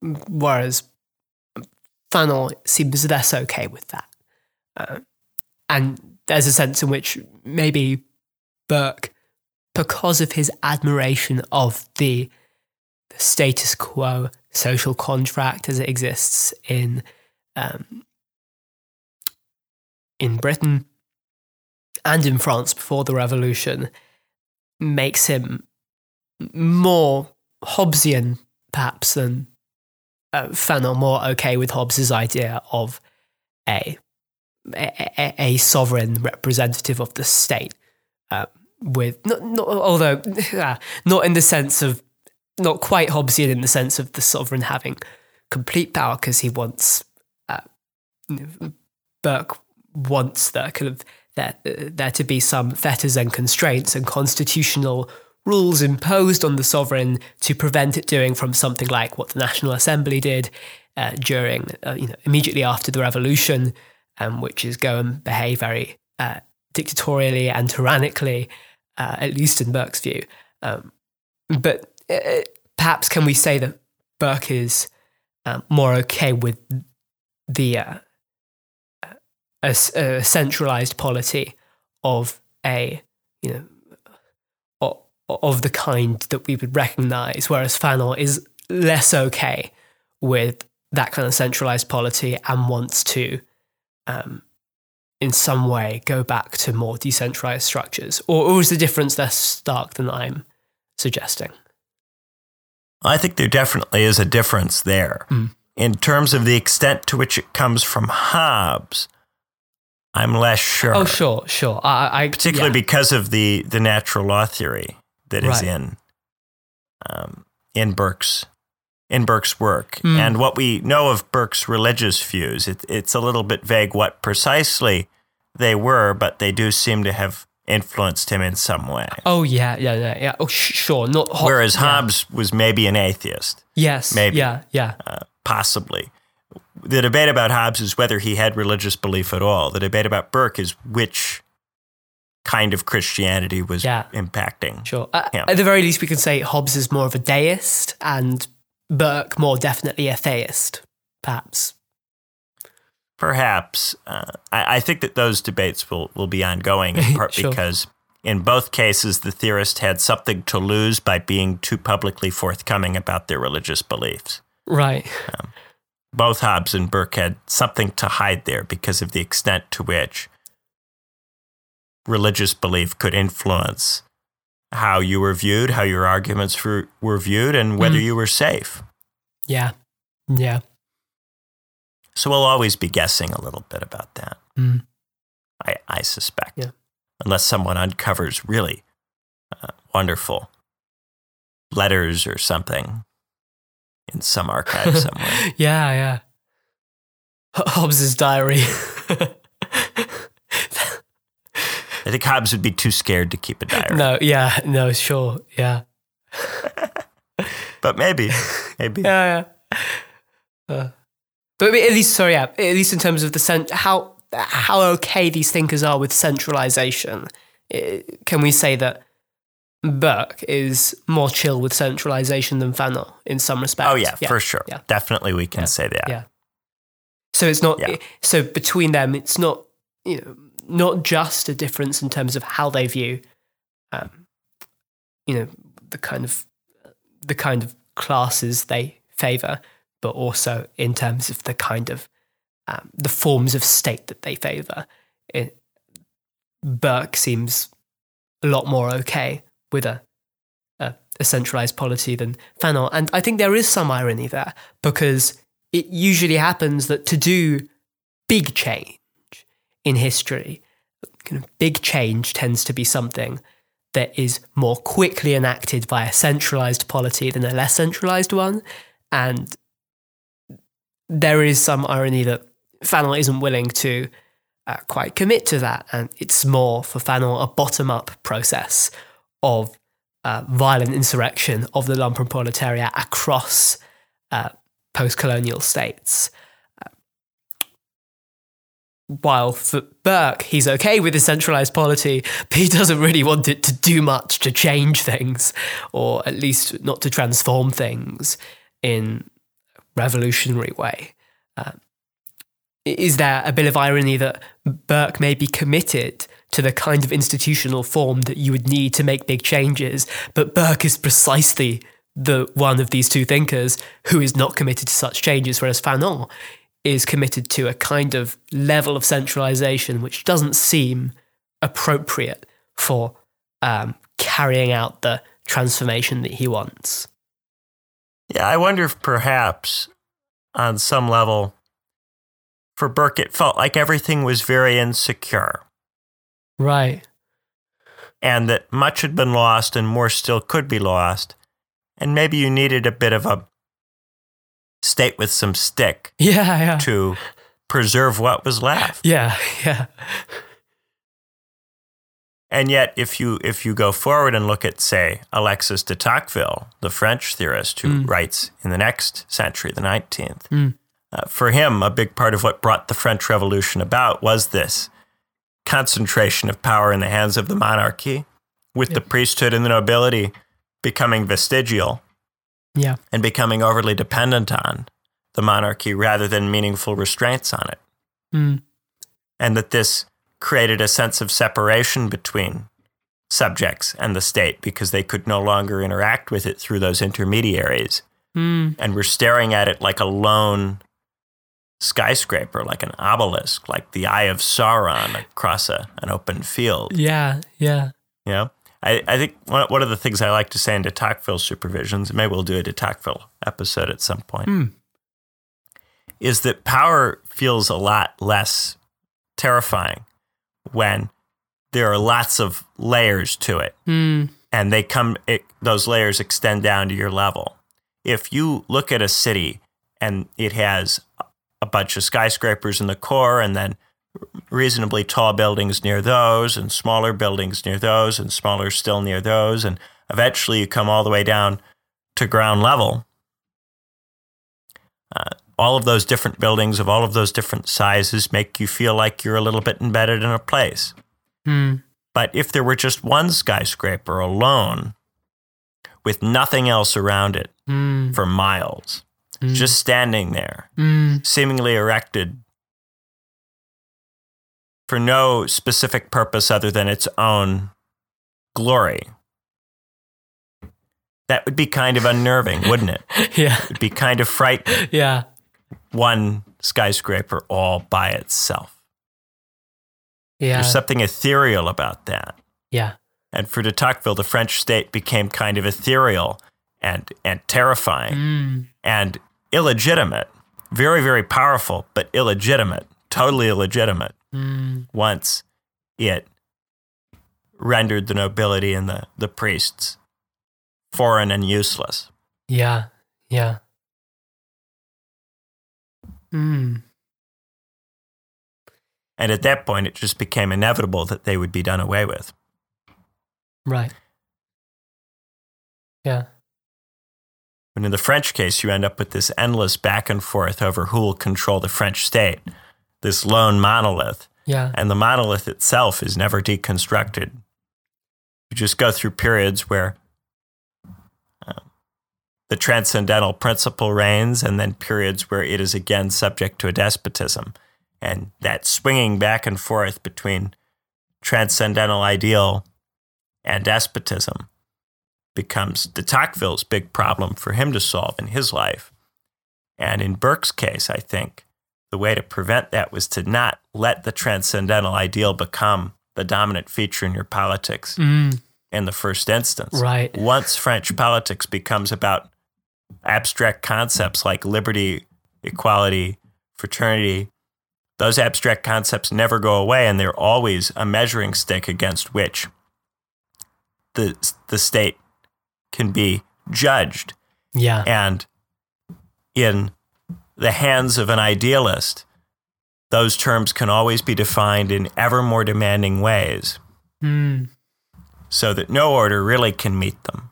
whereas Fanon seems less okay with that. Uh, and there's a sense in which maybe Burke, because of his admiration of the, the status quo social contract as it exists in um, in Britain and in France before the revolution, makes him more Hobbesian, perhaps, than uh, Fanon, more okay with Hobbes's idea of a a, a, sovereign representative of the state. Um, with not, not although ah, not in the sense of not quite Hobbesian in the sense of the sovereign having complete power because he wants uh, Burke wants the kind of there, there to be some fetters and constraints and constitutional rules imposed on the sovereign to prevent it doing from something like what the National Assembly did uh, during, uh, you know, immediately after the revolution, um, which is go and behave very uh, dictatorially and tyrannically, uh, at least in Burke's view. Um, but uh, perhaps can we say that Burke is um, more okay with the a, a, centralized polity of a you know of the kind that we would recognize, whereas Fanon is less okay with that kind of centralized polity and wants to, um, in some way, go back to more decentralized structures? Or, or is the difference less stark than I'm suggesting? I think there definitely is a difference there. Mm. In terms of the extent to which it comes from Hobbes, I'm less sure. Oh, sure, sure. I, I particularly yeah. because of the the natural law theory that right. is in um, in Burke's in Burke's work. Mm. And what we know of Burke's religious views, it, it's a little bit vague what precisely they were, but they do seem to have influenced him in some way. Oh yeah, yeah, yeah, yeah. Oh sh- sure, not. Whereas Hobbes yeah. was maybe an atheist. Yes. Maybe. Yeah. Yeah. Uh, possibly. The debate about Hobbes is whether he had religious belief at all. The debate about Burke is which kind of Christianity was yeah. impacting. Sure. Uh, at the very least, we can say Hobbes is more of a deist and Burke more definitely a theist, perhaps. Perhaps. Uh, I, I, think that those debates will, will be ongoing in part sure. because in both cases, the theorist had something to lose by being too publicly forthcoming about their religious beliefs. Right. Um, both Hobbes and Burke had something to hide there because of the extent to which religious belief could influence how you were viewed, how your arguments were, were viewed, and whether mm. you were safe. Yeah. Yeah. So we'll always be guessing a little bit about that. Mm. I, I suspect. Yeah. Unless someone uncovers really uh, wonderful letters or something in some archive somewhere. yeah, yeah. Hobbes's diary. I think Hobbes would be too scared to keep a diary. No, yeah, no, sure, yeah. but maybe, maybe. yeah, yeah. Uh, but at least, sorry, yeah, at least in terms of the cent- how how okay these thinkers are with centralization, can we say that Burke is more chill with centralization than Fanon in some respects? Oh yeah, yeah. for sure. Yeah. Definitely, we can yeah. say that. Yeah. So it's not. So between them, it's not. You know, not just a difference in terms of how they view, um, you know, the kind of the kind of classes they favor, but also in terms of the kind of um, the forms of state that they favor. Burke seems a lot more okay with a, a, a centralized polity than Fanon, and I think there is some irony there because it usually happens that to do big change in history, big change tends to be something that is more quickly enacted by a centralized polity than a less centralized one. And there is some irony that Fanon isn't willing to uh, quite commit to that. And it's more for Fanon a bottom up process of uh, violent insurrection of the lumpen proletariat across uh, post colonial states while for Burke, he's okay with the centralized polity, but he doesn't really want it to do much to change things, or at least not to transform things in a revolutionary way. Uh, is there a bit of irony that Burke may be committed to the kind of institutional form that you would need to make big changes, but Burke is precisely the one of these two thinkers who is not committed to such changes, whereas Fanon is committed to a kind of level of centralization which doesn't seem appropriate for um, carrying out the transformation that he wants. Yeah, I wonder if perhaps on some level, for Burke, it felt like everything was very insecure. Right. And that much had been lost and more still could be lost. And maybe you needed a bit of a state with some stick. Yeah, yeah. To preserve what was left. Yeah, yeah. And yet, if you if you go forward and look at, say, Alexis de Tocqueville, the French theorist who writes in the next century, the 19th, uh, for him, a big part of what brought the French Revolution about was this concentration of power in the hands of the monarchy, with the priesthood and the nobility becoming vestigial Yeah. and becoming overly dependent on the monarchy rather than meaningful restraints on it. Mm. And that this created a sense of separation between subjects and the state because they could no longer interact with it through those intermediaries. Mm. And we're staring at it like a lone skyscraper, like an obelisk, like the eye of Sauron across a, an open field. Yeah. Yeah. Know, I, I think one, one of the things I like to say in de Tocqueville supervisions, maybe we'll do a de Tocqueville episode at some point, Hmm. is that power feels a lot less terrifying when there are lots of layers to it Mm. and they come it, those layers extend down to your level if you look at a city and it has a bunch of skyscrapers in the core and then reasonably tall buildings near those and smaller buildings near those and smaller still near those and eventually you come all the way down to ground level uh, all of those different buildings of all of those different sizes make you feel like you're a little bit embedded in a place Mm. but if there were just one skyscraper alone with nothing else around it Mm. for miles, Mm. just standing there, Mm. seemingly erected for no specific purpose other than its own glory, that would be kind of unnerving, wouldn't it? Yeah. It'd be kind of frightening. Yeah. One skyscraper all by itself. Yeah. There's something ethereal about that. Yeah. And for de Tocqueville, the French state became kind of ethereal and, and terrifying Mm. and illegitimate. Very, very powerful, but illegitimate, totally illegitimate Mm. once it rendered the nobility and the, the priests foreign and useless. Yeah. Yeah. Mm. And at that point, it just became inevitable that they would be done away with. Right. Yeah. But in the French case, you end up with this endless back and forth over who will control the French state, this lone monolith. Yeah. And the monolith itself is never deconstructed. You just go through periods where uh, the transcendental principle reigns, and then periods where it is again subject to a despotism. And that swinging back and forth between transcendental ideal and despotism becomes de Tocqueville's big problem for him to solve in his life. And in Burke's case, I think the way to prevent that was to not let the transcendental ideal become the dominant feature in your politics Mm. in the first instance. Right. Once French politics becomes about abstract concepts like liberty, equality, fraternity, those abstract concepts never go away and they're always a measuring stick against which the, the state can be judged. Yeah. And in the hands of an idealist, those terms can always be defined in ever more demanding ways Mm. so that no order really can meet them.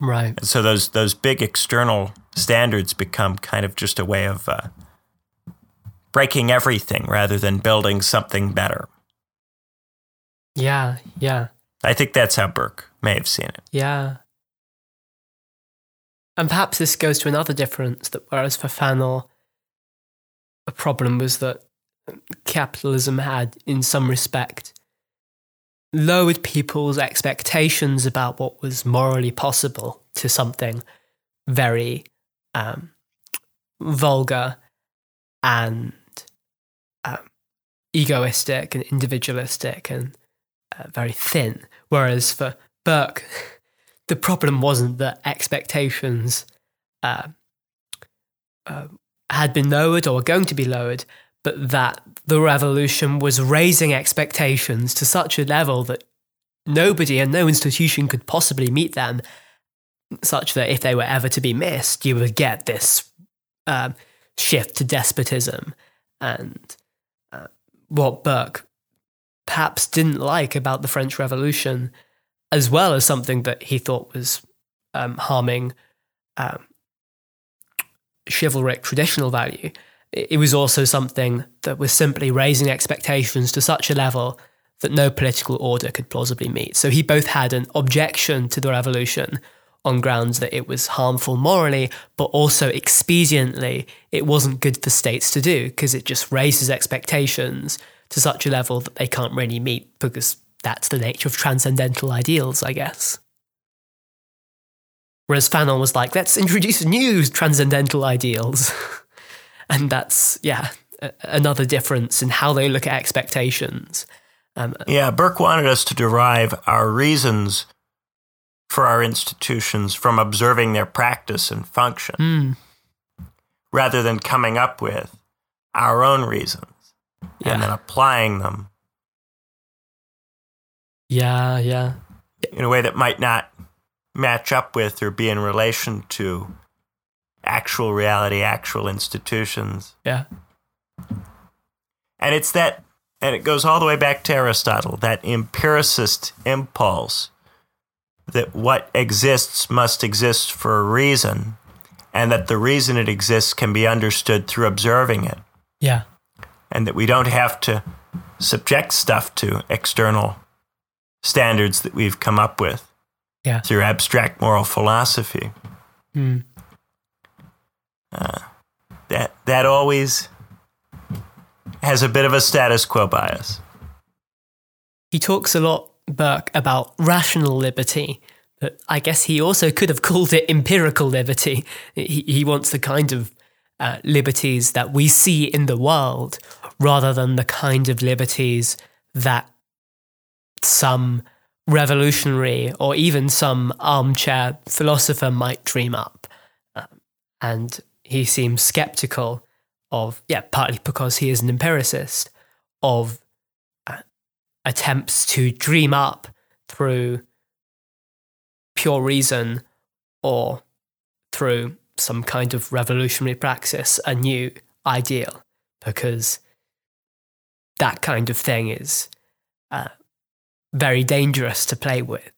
Right. And so those, those big external standards become kind of just a way of uh, breaking everything rather than building something better. Yeah. Yeah. I think that's how Burke may have seen it. Yeah. And perhaps this goes to another difference that whereas for Fanon, a problem was that capitalism had, in some respect, lowered people's expectations about what was morally possible to something very um, vulgar and um, egoistic and individualistic and uh, very thin. Whereas for Burke, the problem wasn't that expectations uh, uh, had been lowered or were going to be lowered, but that the revolution was raising expectations to such a level that nobody and no institution could possibly meet them, such that if they were ever to be missed, you would get this um, shift to despotism. And uh, what Burke perhaps didn't like about the French Revolution, as well as something that he thought was um, harming um, chivalric traditional value, it was also something that was simply raising expectations to such a level that no political order could plausibly meet. So he both had an objection to the revolution on grounds that it was harmful morally, but also expediently, it wasn't good for states to do because it just raises expectations to such a level that they can't really meet because that's the nature of transcendental ideals, I guess. Whereas Fanon was like, let's introduce new transcendental ideals. and that's, yeah, a- another difference in how they look at expectations. Um, yeah, Burke wanted us to derive our reasons for our institutions from observing their practice and function mm. rather than coming up with our own reasons yeah. and then applying them. Yeah, yeah. In a way that might not match up with or be in relation to actual reality, actual institutions. Yeah. And it's that, and it goes all the way back to Aristotle, that empiricist impulse that what exists must exist for a reason, and that the reason it exists can be understood through observing it. Yeah. And that we don't have to subject stuff to external standards that we've come up with yeah. through abstract moral philosophy. Mm. Uh, that that always has a bit of a status quo bias. He talks a lot, Burke, about rational liberty, but I guess he also could have called it empirical liberty. He, he wants the kind of uh, liberties that we see in the world rather than the kind of liberties that some revolutionary or even some armchair philosopher might dream up. Um, and he seems skeptical of, yeah, partly because he is an empiricist, of uh, attempts to dream up through pure reason or through some kind of revolutionary praxis a new ideal, because that kind of thing is uh, very dangerous to play with.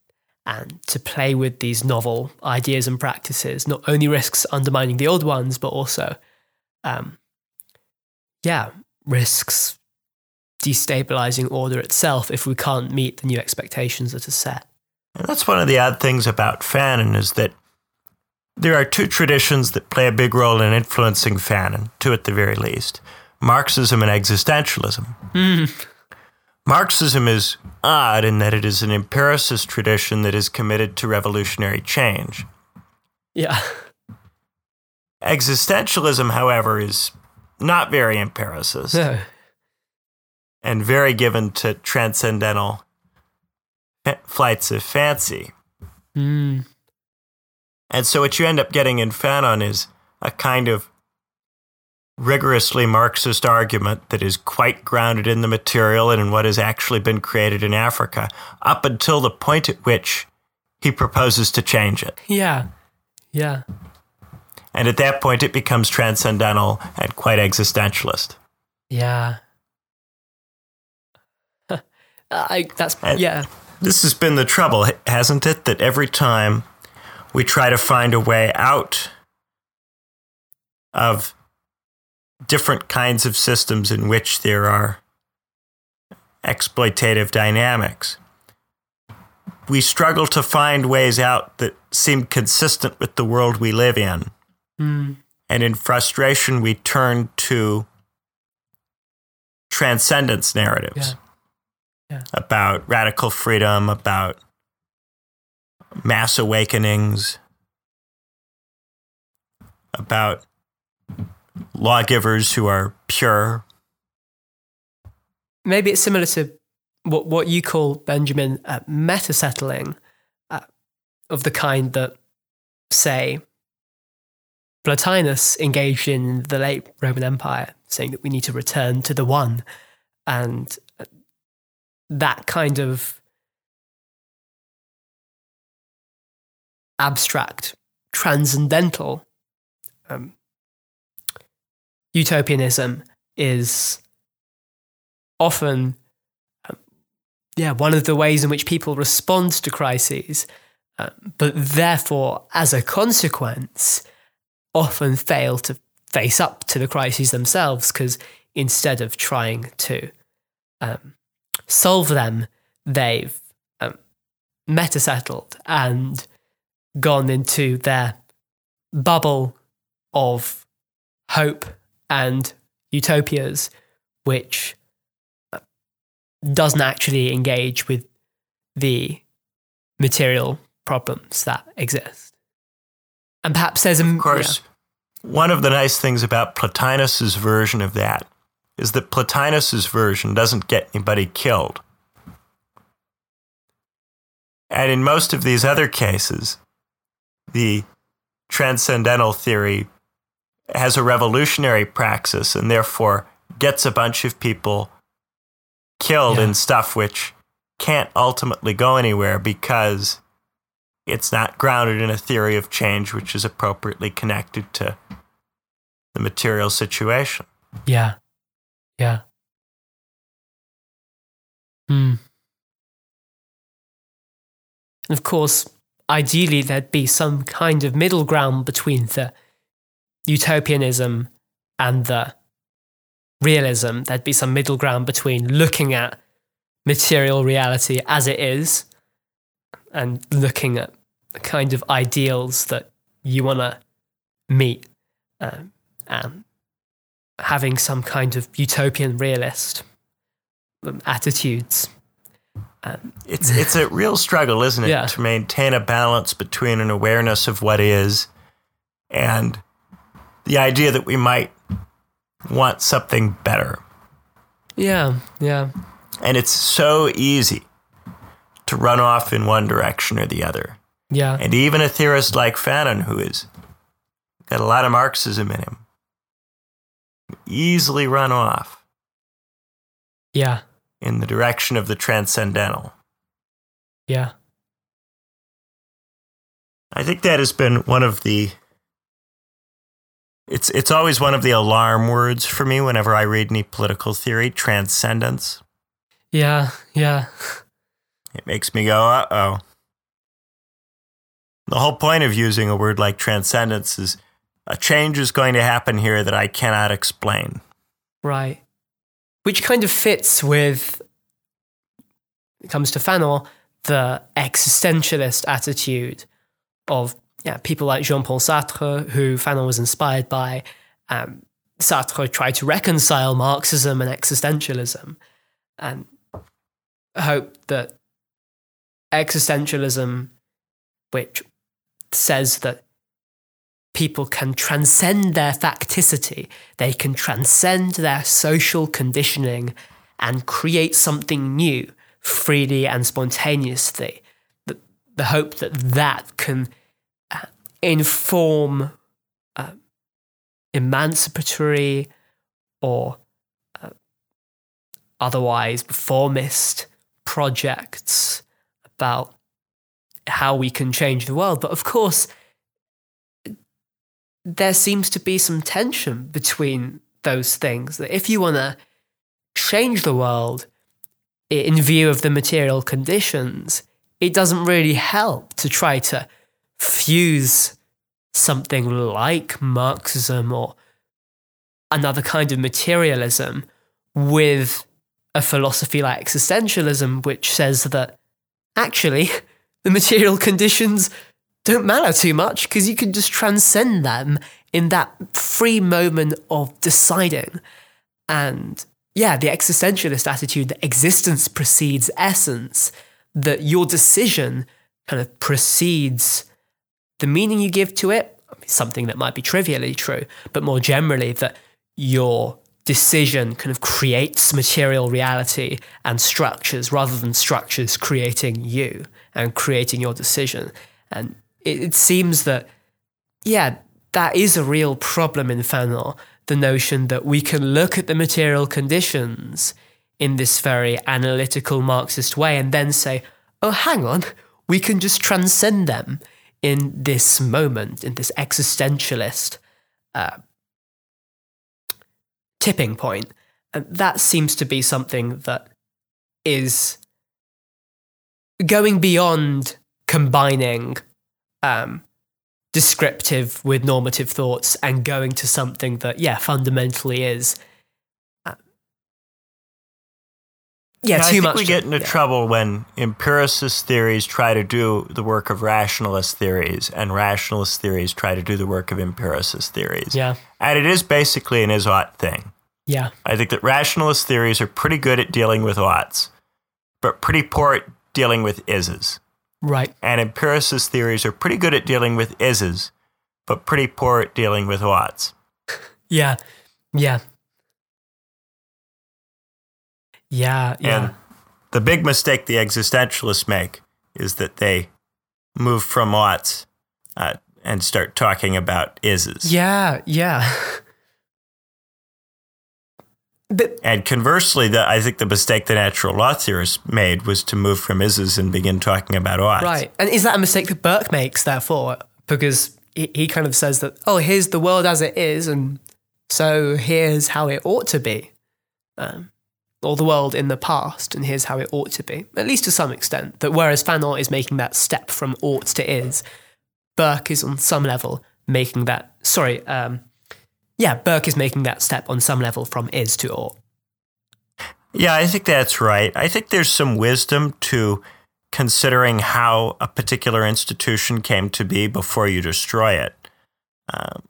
And to play with these novel ideas and practices not only risks undermining the old ones, but also, um, yeah, risks destabilizing order itself if we can't meet the new expectations that are set. And that's one of the odd things about Fanon is that there are two traditions that play a big role in influencing Fanon, two at the very least Marxism and existentialism. Mm. Marxism is odd in that it is an empiricist tradition that is committed to revolutionary change. Yeah. Existentialism, however, is not very empiricist No. and very given to transcendental flights of fancy. Mm. And so, what you end up getting in Fanon is a kind of rigorously Marxist argument that is quite grounded in the material and in what has actually been created in Africa, up until the point at which he proposes to change it. Yeah. Yeah. And at that point, it becomes transcendental and quite existentialist. Yeah. I, that's, And- yeah. This has been the trouble, hasn't it? That every time we try to find a way out of different kinds of systems in which there are exploitative dynamics, we struggle to find ways out that seem consistent with the world we live in. Mm. And in frustration, we turn to transcendence narratives Yeah. Yeah. about radical freedom, about mass awakenings, about lawgivers who are pure. maybe it's similar to what what you call Benjamin uh, meta settling, uh, of the kind that, say, Plotinus engaged in the late Roman Empire, saying that we need to return to the one, and uh, that kind of abstract, transcendental um, utopianism is often um, yeah, one of the ways in which people respond to crises, uh, but therefore, as a consequence, often fail to face up to the crises themselves because instead of trying to um, solve them, they've um, meta settled and gone into their bubble of hope and utopias, which doesn't actually engage with the material problems that exist. And perhaps there's a. Of course, yeah. one of the nice things about Plotinus's version of that is that Plotinus's version doesn't get anybody killed. And in most of these other cases, the transcendental theory has a revolutionary praxis and therefore gets a bunch of people killed yeah. in stuff which can't ultimately go anywhere because it's not grounded in a theory of change which is appropriately connected to the material situation. Yeah. Yeah. Hmm. And of course, ideally, there'd be some kind of middle ground between the utopianism and the realism. There'd be some middle ground between looking at material reality as it is and looking at the kind of ideals that you want to meet um, and having some kind of utopian realist um, attitudes. Um, it's it's a real struggle, isn't it, yeah. to maintain a balance between an awareness of what is and the idea that we might want something better. Yeah, yeah. And it's so easy to run off in one direction or the other. Yeah. And even a theorist like Fanon, who is got a lot of Marxism in him, easily run off. Yeah. In the direction of the transcendental. Yeah. I think that has been one of the it's it's always one of the alarm words for me whenever I read any political theory, transcendence. Yeah, yeah. It makes me go, uh-oh. The whole point of using a word like transcendence is a change is going to happen here that I cannot explain. Right. Which kind of fits with, it comes to Fanon, the existentialist attitude of yeah, people like Jean Paul Sartre, who Fanon was inspired by. Um, Sartre tried to reconcile Marxism and existentialism and hope that existentialism, which says that people can transcend their facticity, they can transcend their social conditioning and create something new freely and spontaneously. The, the hope that that can inform uh, emancipatory or uh, otherwise reformist projects about how we can change the world. But of course, there seems to be some tension between those things. That if you want to change the world in view of the material conditions, it doesn't really help to try to fuse something like Marxism or another kind of materialism with a philosophy like existentialism, which says that actually the material conditions don't matter too much because you can just transcend them in that free moment of deciding. And yeah, the existentialist attitude that existence precedes essence, that your decision kind of precedes the meaning you give to it, something that might be trivially true, but more generally, that your decision kind of creates material reality and structures rather than structures creating you and creating your decision. And it, it seems that, yeah, that is a real problem in Fanon, the notion that we can look at the material conditions in this very analytical Marxist way and then say, oh, hang on, we can just transcend them in this moment, in this existentialist uh, tipping point. And that seems to be something that is going beyond combining um, descriptive with normative thoughts and going to something that, yeah, fundamentally is. uh, yeah, too I think much. we get into yeah. trouble when empiricist theories try to do the work of rationalist theories, and rationalist theories try to do the work of empiricist theories. Yeah, And it is basically an is-ought thing. yeah, I think that rationalist theories are pretty good at dealing with oughts, but pretty poor at dealing with is's. right. And empiricist theories are pretty good at dealing with is's, but pretty poor at dealing with oughts. Yeah, yeah. Yeah, yeah. And the big mistake the existentialists make is that they move from oughts uh, and start talking about is's. Yeah, yeah. but And conversely, the, I think the mistake the natural law theorists made was to move from is's and begin talking about oughts. right, and is that a mistake that Burke makes? Therefore, because he, he kind of says that, oh, here's the world as it is, and so here's how it ought to be, um, or the world in the past, and here's how it ought to be, at least to some extent. That whereas Fanon is making that step from ought to is, Burke is on some level making that. Sorry, um, yeah, Burke is making that step on some level from is to ought. Yeah, I think that's right. I think there's some wisdom to considering how a particular institution came to be before you destroy it um,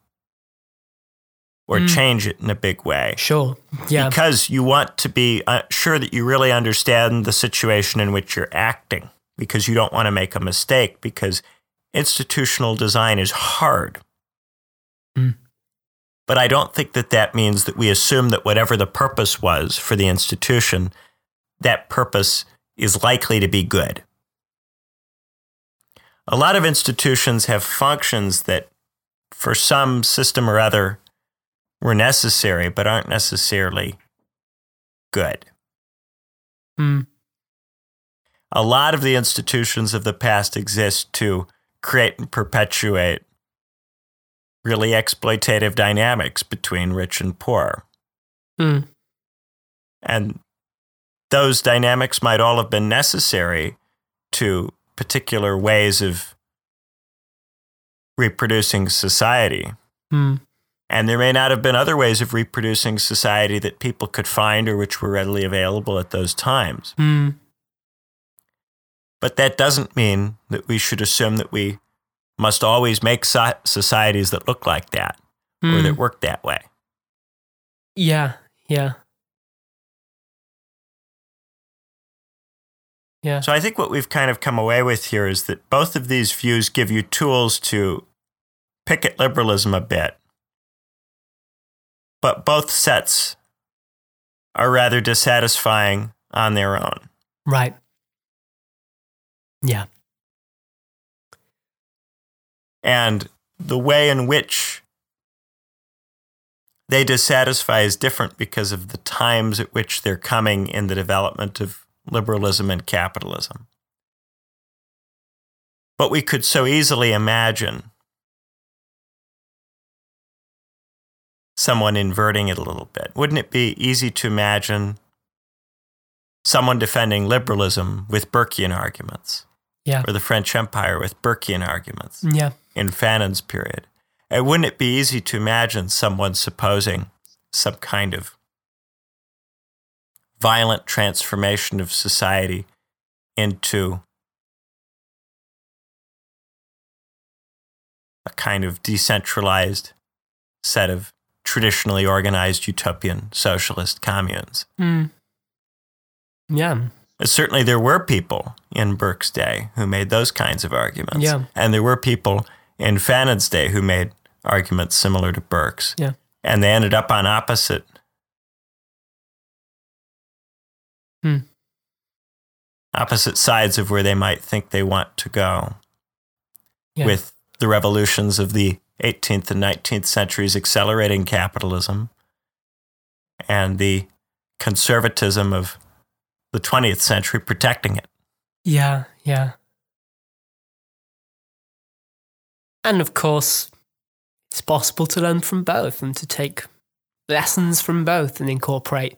or Mm. change it in a big way. Sure. Yeah. Because you want to be uh, sure that you really understand the situation in which you're acting, because you don't want to make a mistake, because institutional design is hard. Mm. But I don't think that that means that we assume that whatever the purpose was for the institution, that purpose is likely to be good. A lot of institutions have functions that, for some system or other, were necessary but aren't necessarily good. Mm. A lot of the institutions of the past exist to create and perpetuate really exploitative dynamics between rich and poor. Mm. And those dynamics might all have been necessary to particular ways of reproducing society. Mm. And there may not have been other ways of reproducing society that people could find or which were readily available at those times. Mm. But that doesn't mean that we should assume that we must always make so- societies that look like that or Mm. that work that way. Yeah. Yeah. Yeah. So I think what we've kind of come away with here is that both of these views give you tools to pick at liberalism a bit. But both sets are rather dissatisfying on their own. Right. Yeah. And the way in which they dissatisfy is different because of the times at which they're coming in the development of liberalism and capitalism. But we could so easily imagine someone inverting it a little bit. Wouldn't it be easy to imagine someone defending liberalism with Burkean arguments? Yeah. Or the French Empire with Burkean arguments? Yeah. in Fanon's period. And wouldn't it be easy to imagine someone supposing some kind of violent transformation of society into a kind of decentralized set of traditionally organized utopian socialist communes? Mm. Yeah. Certainly, there were people in Burke's day who made those kinds of arguments. Yeah. And there were people in Fanon's day who made arguments similar to Burke's. Yeah. And they ended up on opposite. Hmm. Opposite sides of where they might think they want to go Yeah. with the revolutions of the 18th and 19th centuries accelerating capitalism and the conservatism of the 20th century protecting it. Yeah. Yeah. And of course, it's possible to learn from both and to take lessons from both and incorporate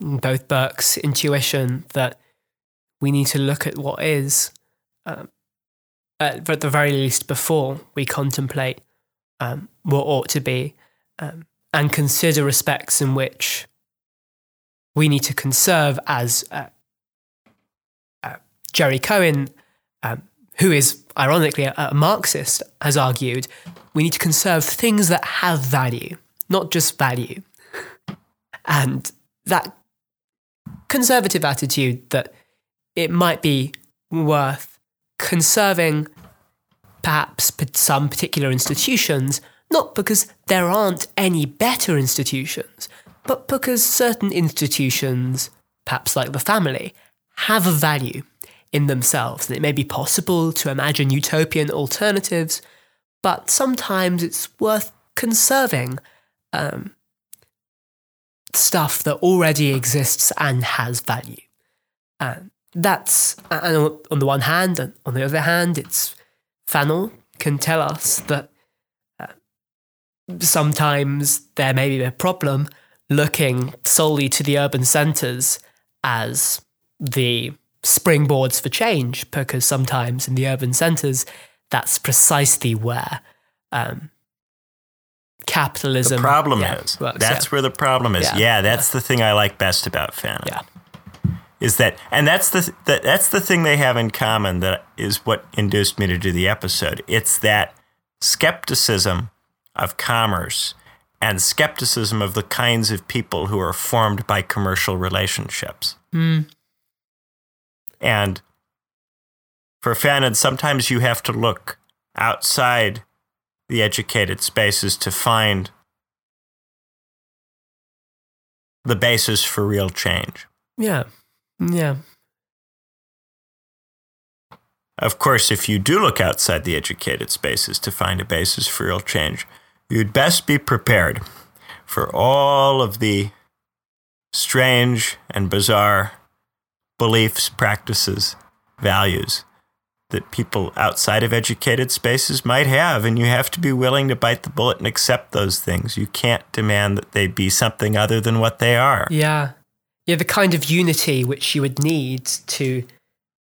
both Burke's intuition that we need to look at what is, um, at, at the very least, before we contemplate um, what ought to be, um, and consider respects in which we need to conserve, as uh, uh, Jerry Cohen, um, who is ironically a, a Marxist, has argued, we need to conserve things that have value, not just value. And that conservative attitude that it might be worth conserving perhaps some particular institutions, not because there aren't any better institutions, but because certain institutions, perhaps like the family, have a value in themselves. And it may be possible to imagine utopian alternatives, but sometimes it's worth conserving um, stuff that already exists and has value. And that's, and on the one hand, and on the other hand, it's Fanon can tell us that uh, sometimes there may be a problem looking solely to the urban centres as the springboards for change, because sometimes in the urban centres, that's precisely where um, capitalism. The problem yeah, is works, that's yeah. where the problem is. Yeah. Yeah, that's the thing I like best about Fanon. Yeah. Is that and that's the that, that's the thing they have in common that is what induced me to do the episode. It's that skepticism of commerce and skepticism of the kinds of people who are formed by commercial relationships. Mm. And for Fanon, sometimes you have to look outside the educated spaces to find the basis for real change. Yeah. Yeah. Of course, if you do look outside the educated spaces to find a basis for real change, you'd best be prepared for all of the strange and bizarre beliefs, practices, values that people outside of educated spaces might have. And you have to be willing to bite the bullet and accept those things. You can't demand that they be something other than what they are. Yeah. Yeah, the kind of unity which you would need to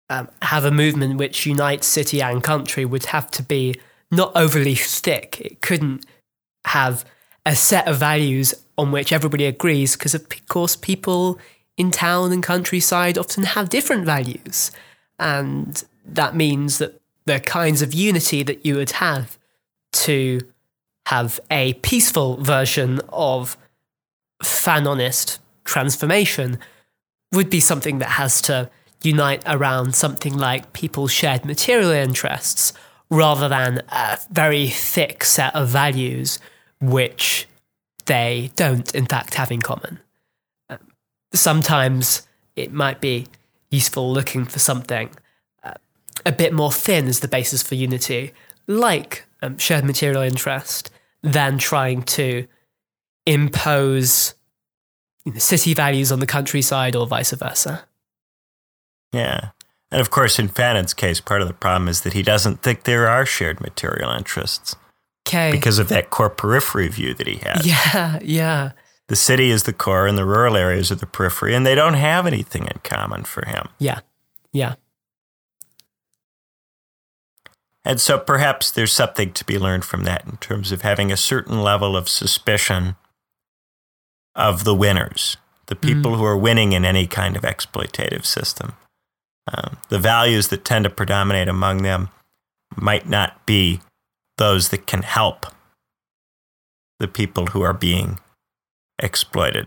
um, have a movement which unites city and country would have to be not overly thick. It couldn't have a set of values on which everybody agrees, because of course people in town and countryside often have different values. And that means that the kinds of unity that you would have to have a peaceful version of Fanonist transformation would be something that has to unite around something like people's shared material interests rather than a very thick set of values which they don't, in fact, have in common. Um, sometimes it might be useful looking for something uh, a bit more thin as the basis for unity, like um, shared material interest, than trying to impose city values on the countryside or vice versa. Yeah. And of course, in Fanon's case, part of the problem is that he doesn't think there are shared material interests Okay. because of that core periphery view that he has. yeah, yeah. The city is the core and the rural areas are the periphery, and they don't have anything in common for him. Yeah. Yeah. And so perhaps there's something to be learned from that in terms of having a certain level of suspicion of the winners, the people who are winning in any kind of exploitative system. Um, the values that tend to predominate among them might not be those that can help the people who are being exploited.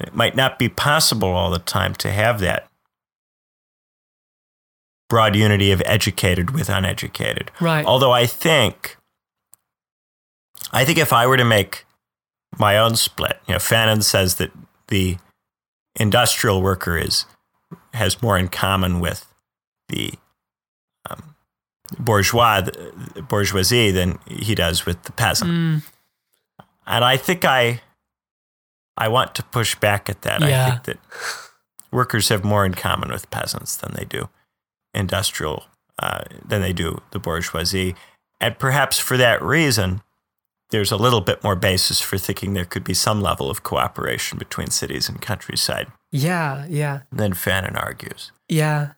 It might not be possible all the time to have that broad unity of educated with uneducated. Right. Although I think, I think if I were to make my own split, you know, Fanon says that the industrial worker is has more in common with the um, bourgeois the bourgeoisie than he does with the peasant, Mm, and I think I I want to push back at that. I think that workers have more in common with peasants than they do industrial uh, than they do the bourgeoisie, and perhaps for that reason, there's a little bit more basis for thinking there could be some level of cooperation between cities and countryside. Yeah, yeah, Then Fanon argues. yeah.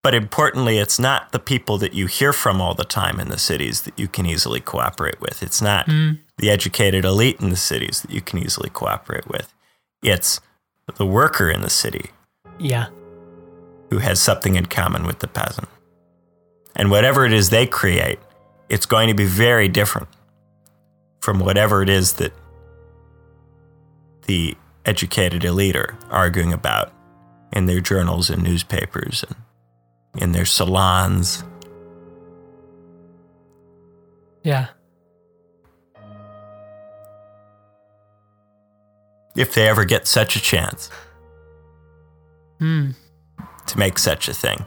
But importantly, it's not the people that you hear from all the time in the cities that you can easily cooperate with. It's not hmm. the educated elite in the cities that you can easily cooperate with. It's the worker in the city Yeah. who has something in common with the peasant. And whatever it is they create, it's going to be very different from whatever it is that the educated elite are arguing about in their journals and newspapers and in their salons. Yeah. If they ever get such a chance Hmm. to make such a thing.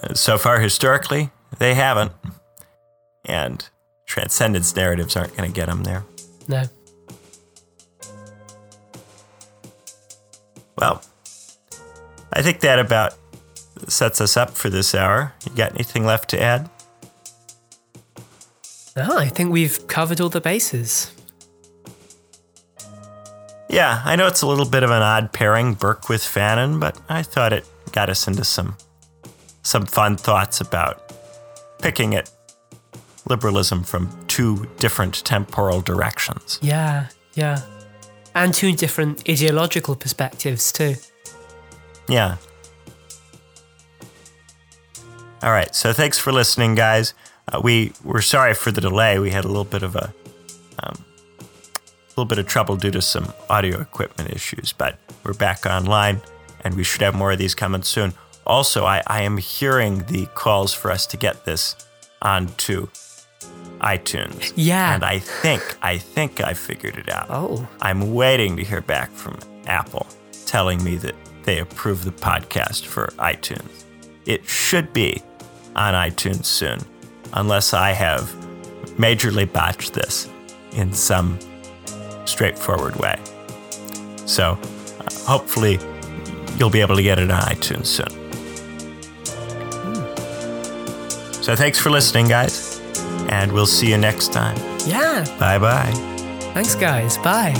Uh, so far, historically, they haven't. And transcendence narratives aren't going to get them there. No. Well, I think that about sets us up for this hour. You got anything left to add? No, I think we've covered all the bases. Yeah, I know it's a little bit of an odd pairing, Burke with Fanon, but I thought it got us into some some fun thoughts about picking at liberalism from two different temporal directions. Yeah, yeah. And two different ideological perspectives, too. Yeah. All right. So thanks for listening, guys. Uh, we we're sorry for the delay. We had a little bit of a um, little bit of trouble due to some audio equipment issues, but we're back online, and we should have more of these coming soon. Also, I, I am hearing the calls for us to get this onto iTunes. Yeah. And I think I think I figured it out. Oh, I'm waiting to hear back from Apple telling me that they approve the podcast for iTunes. It should be on iTunes soon, unless I have majorly botched this in some straightforward way. So uh, hopefully you'll be able to get it on iTunes soon. So thanks for listening, guys, and we'll see you next time. yeah. Bye bye. Thanks, guys. Bye.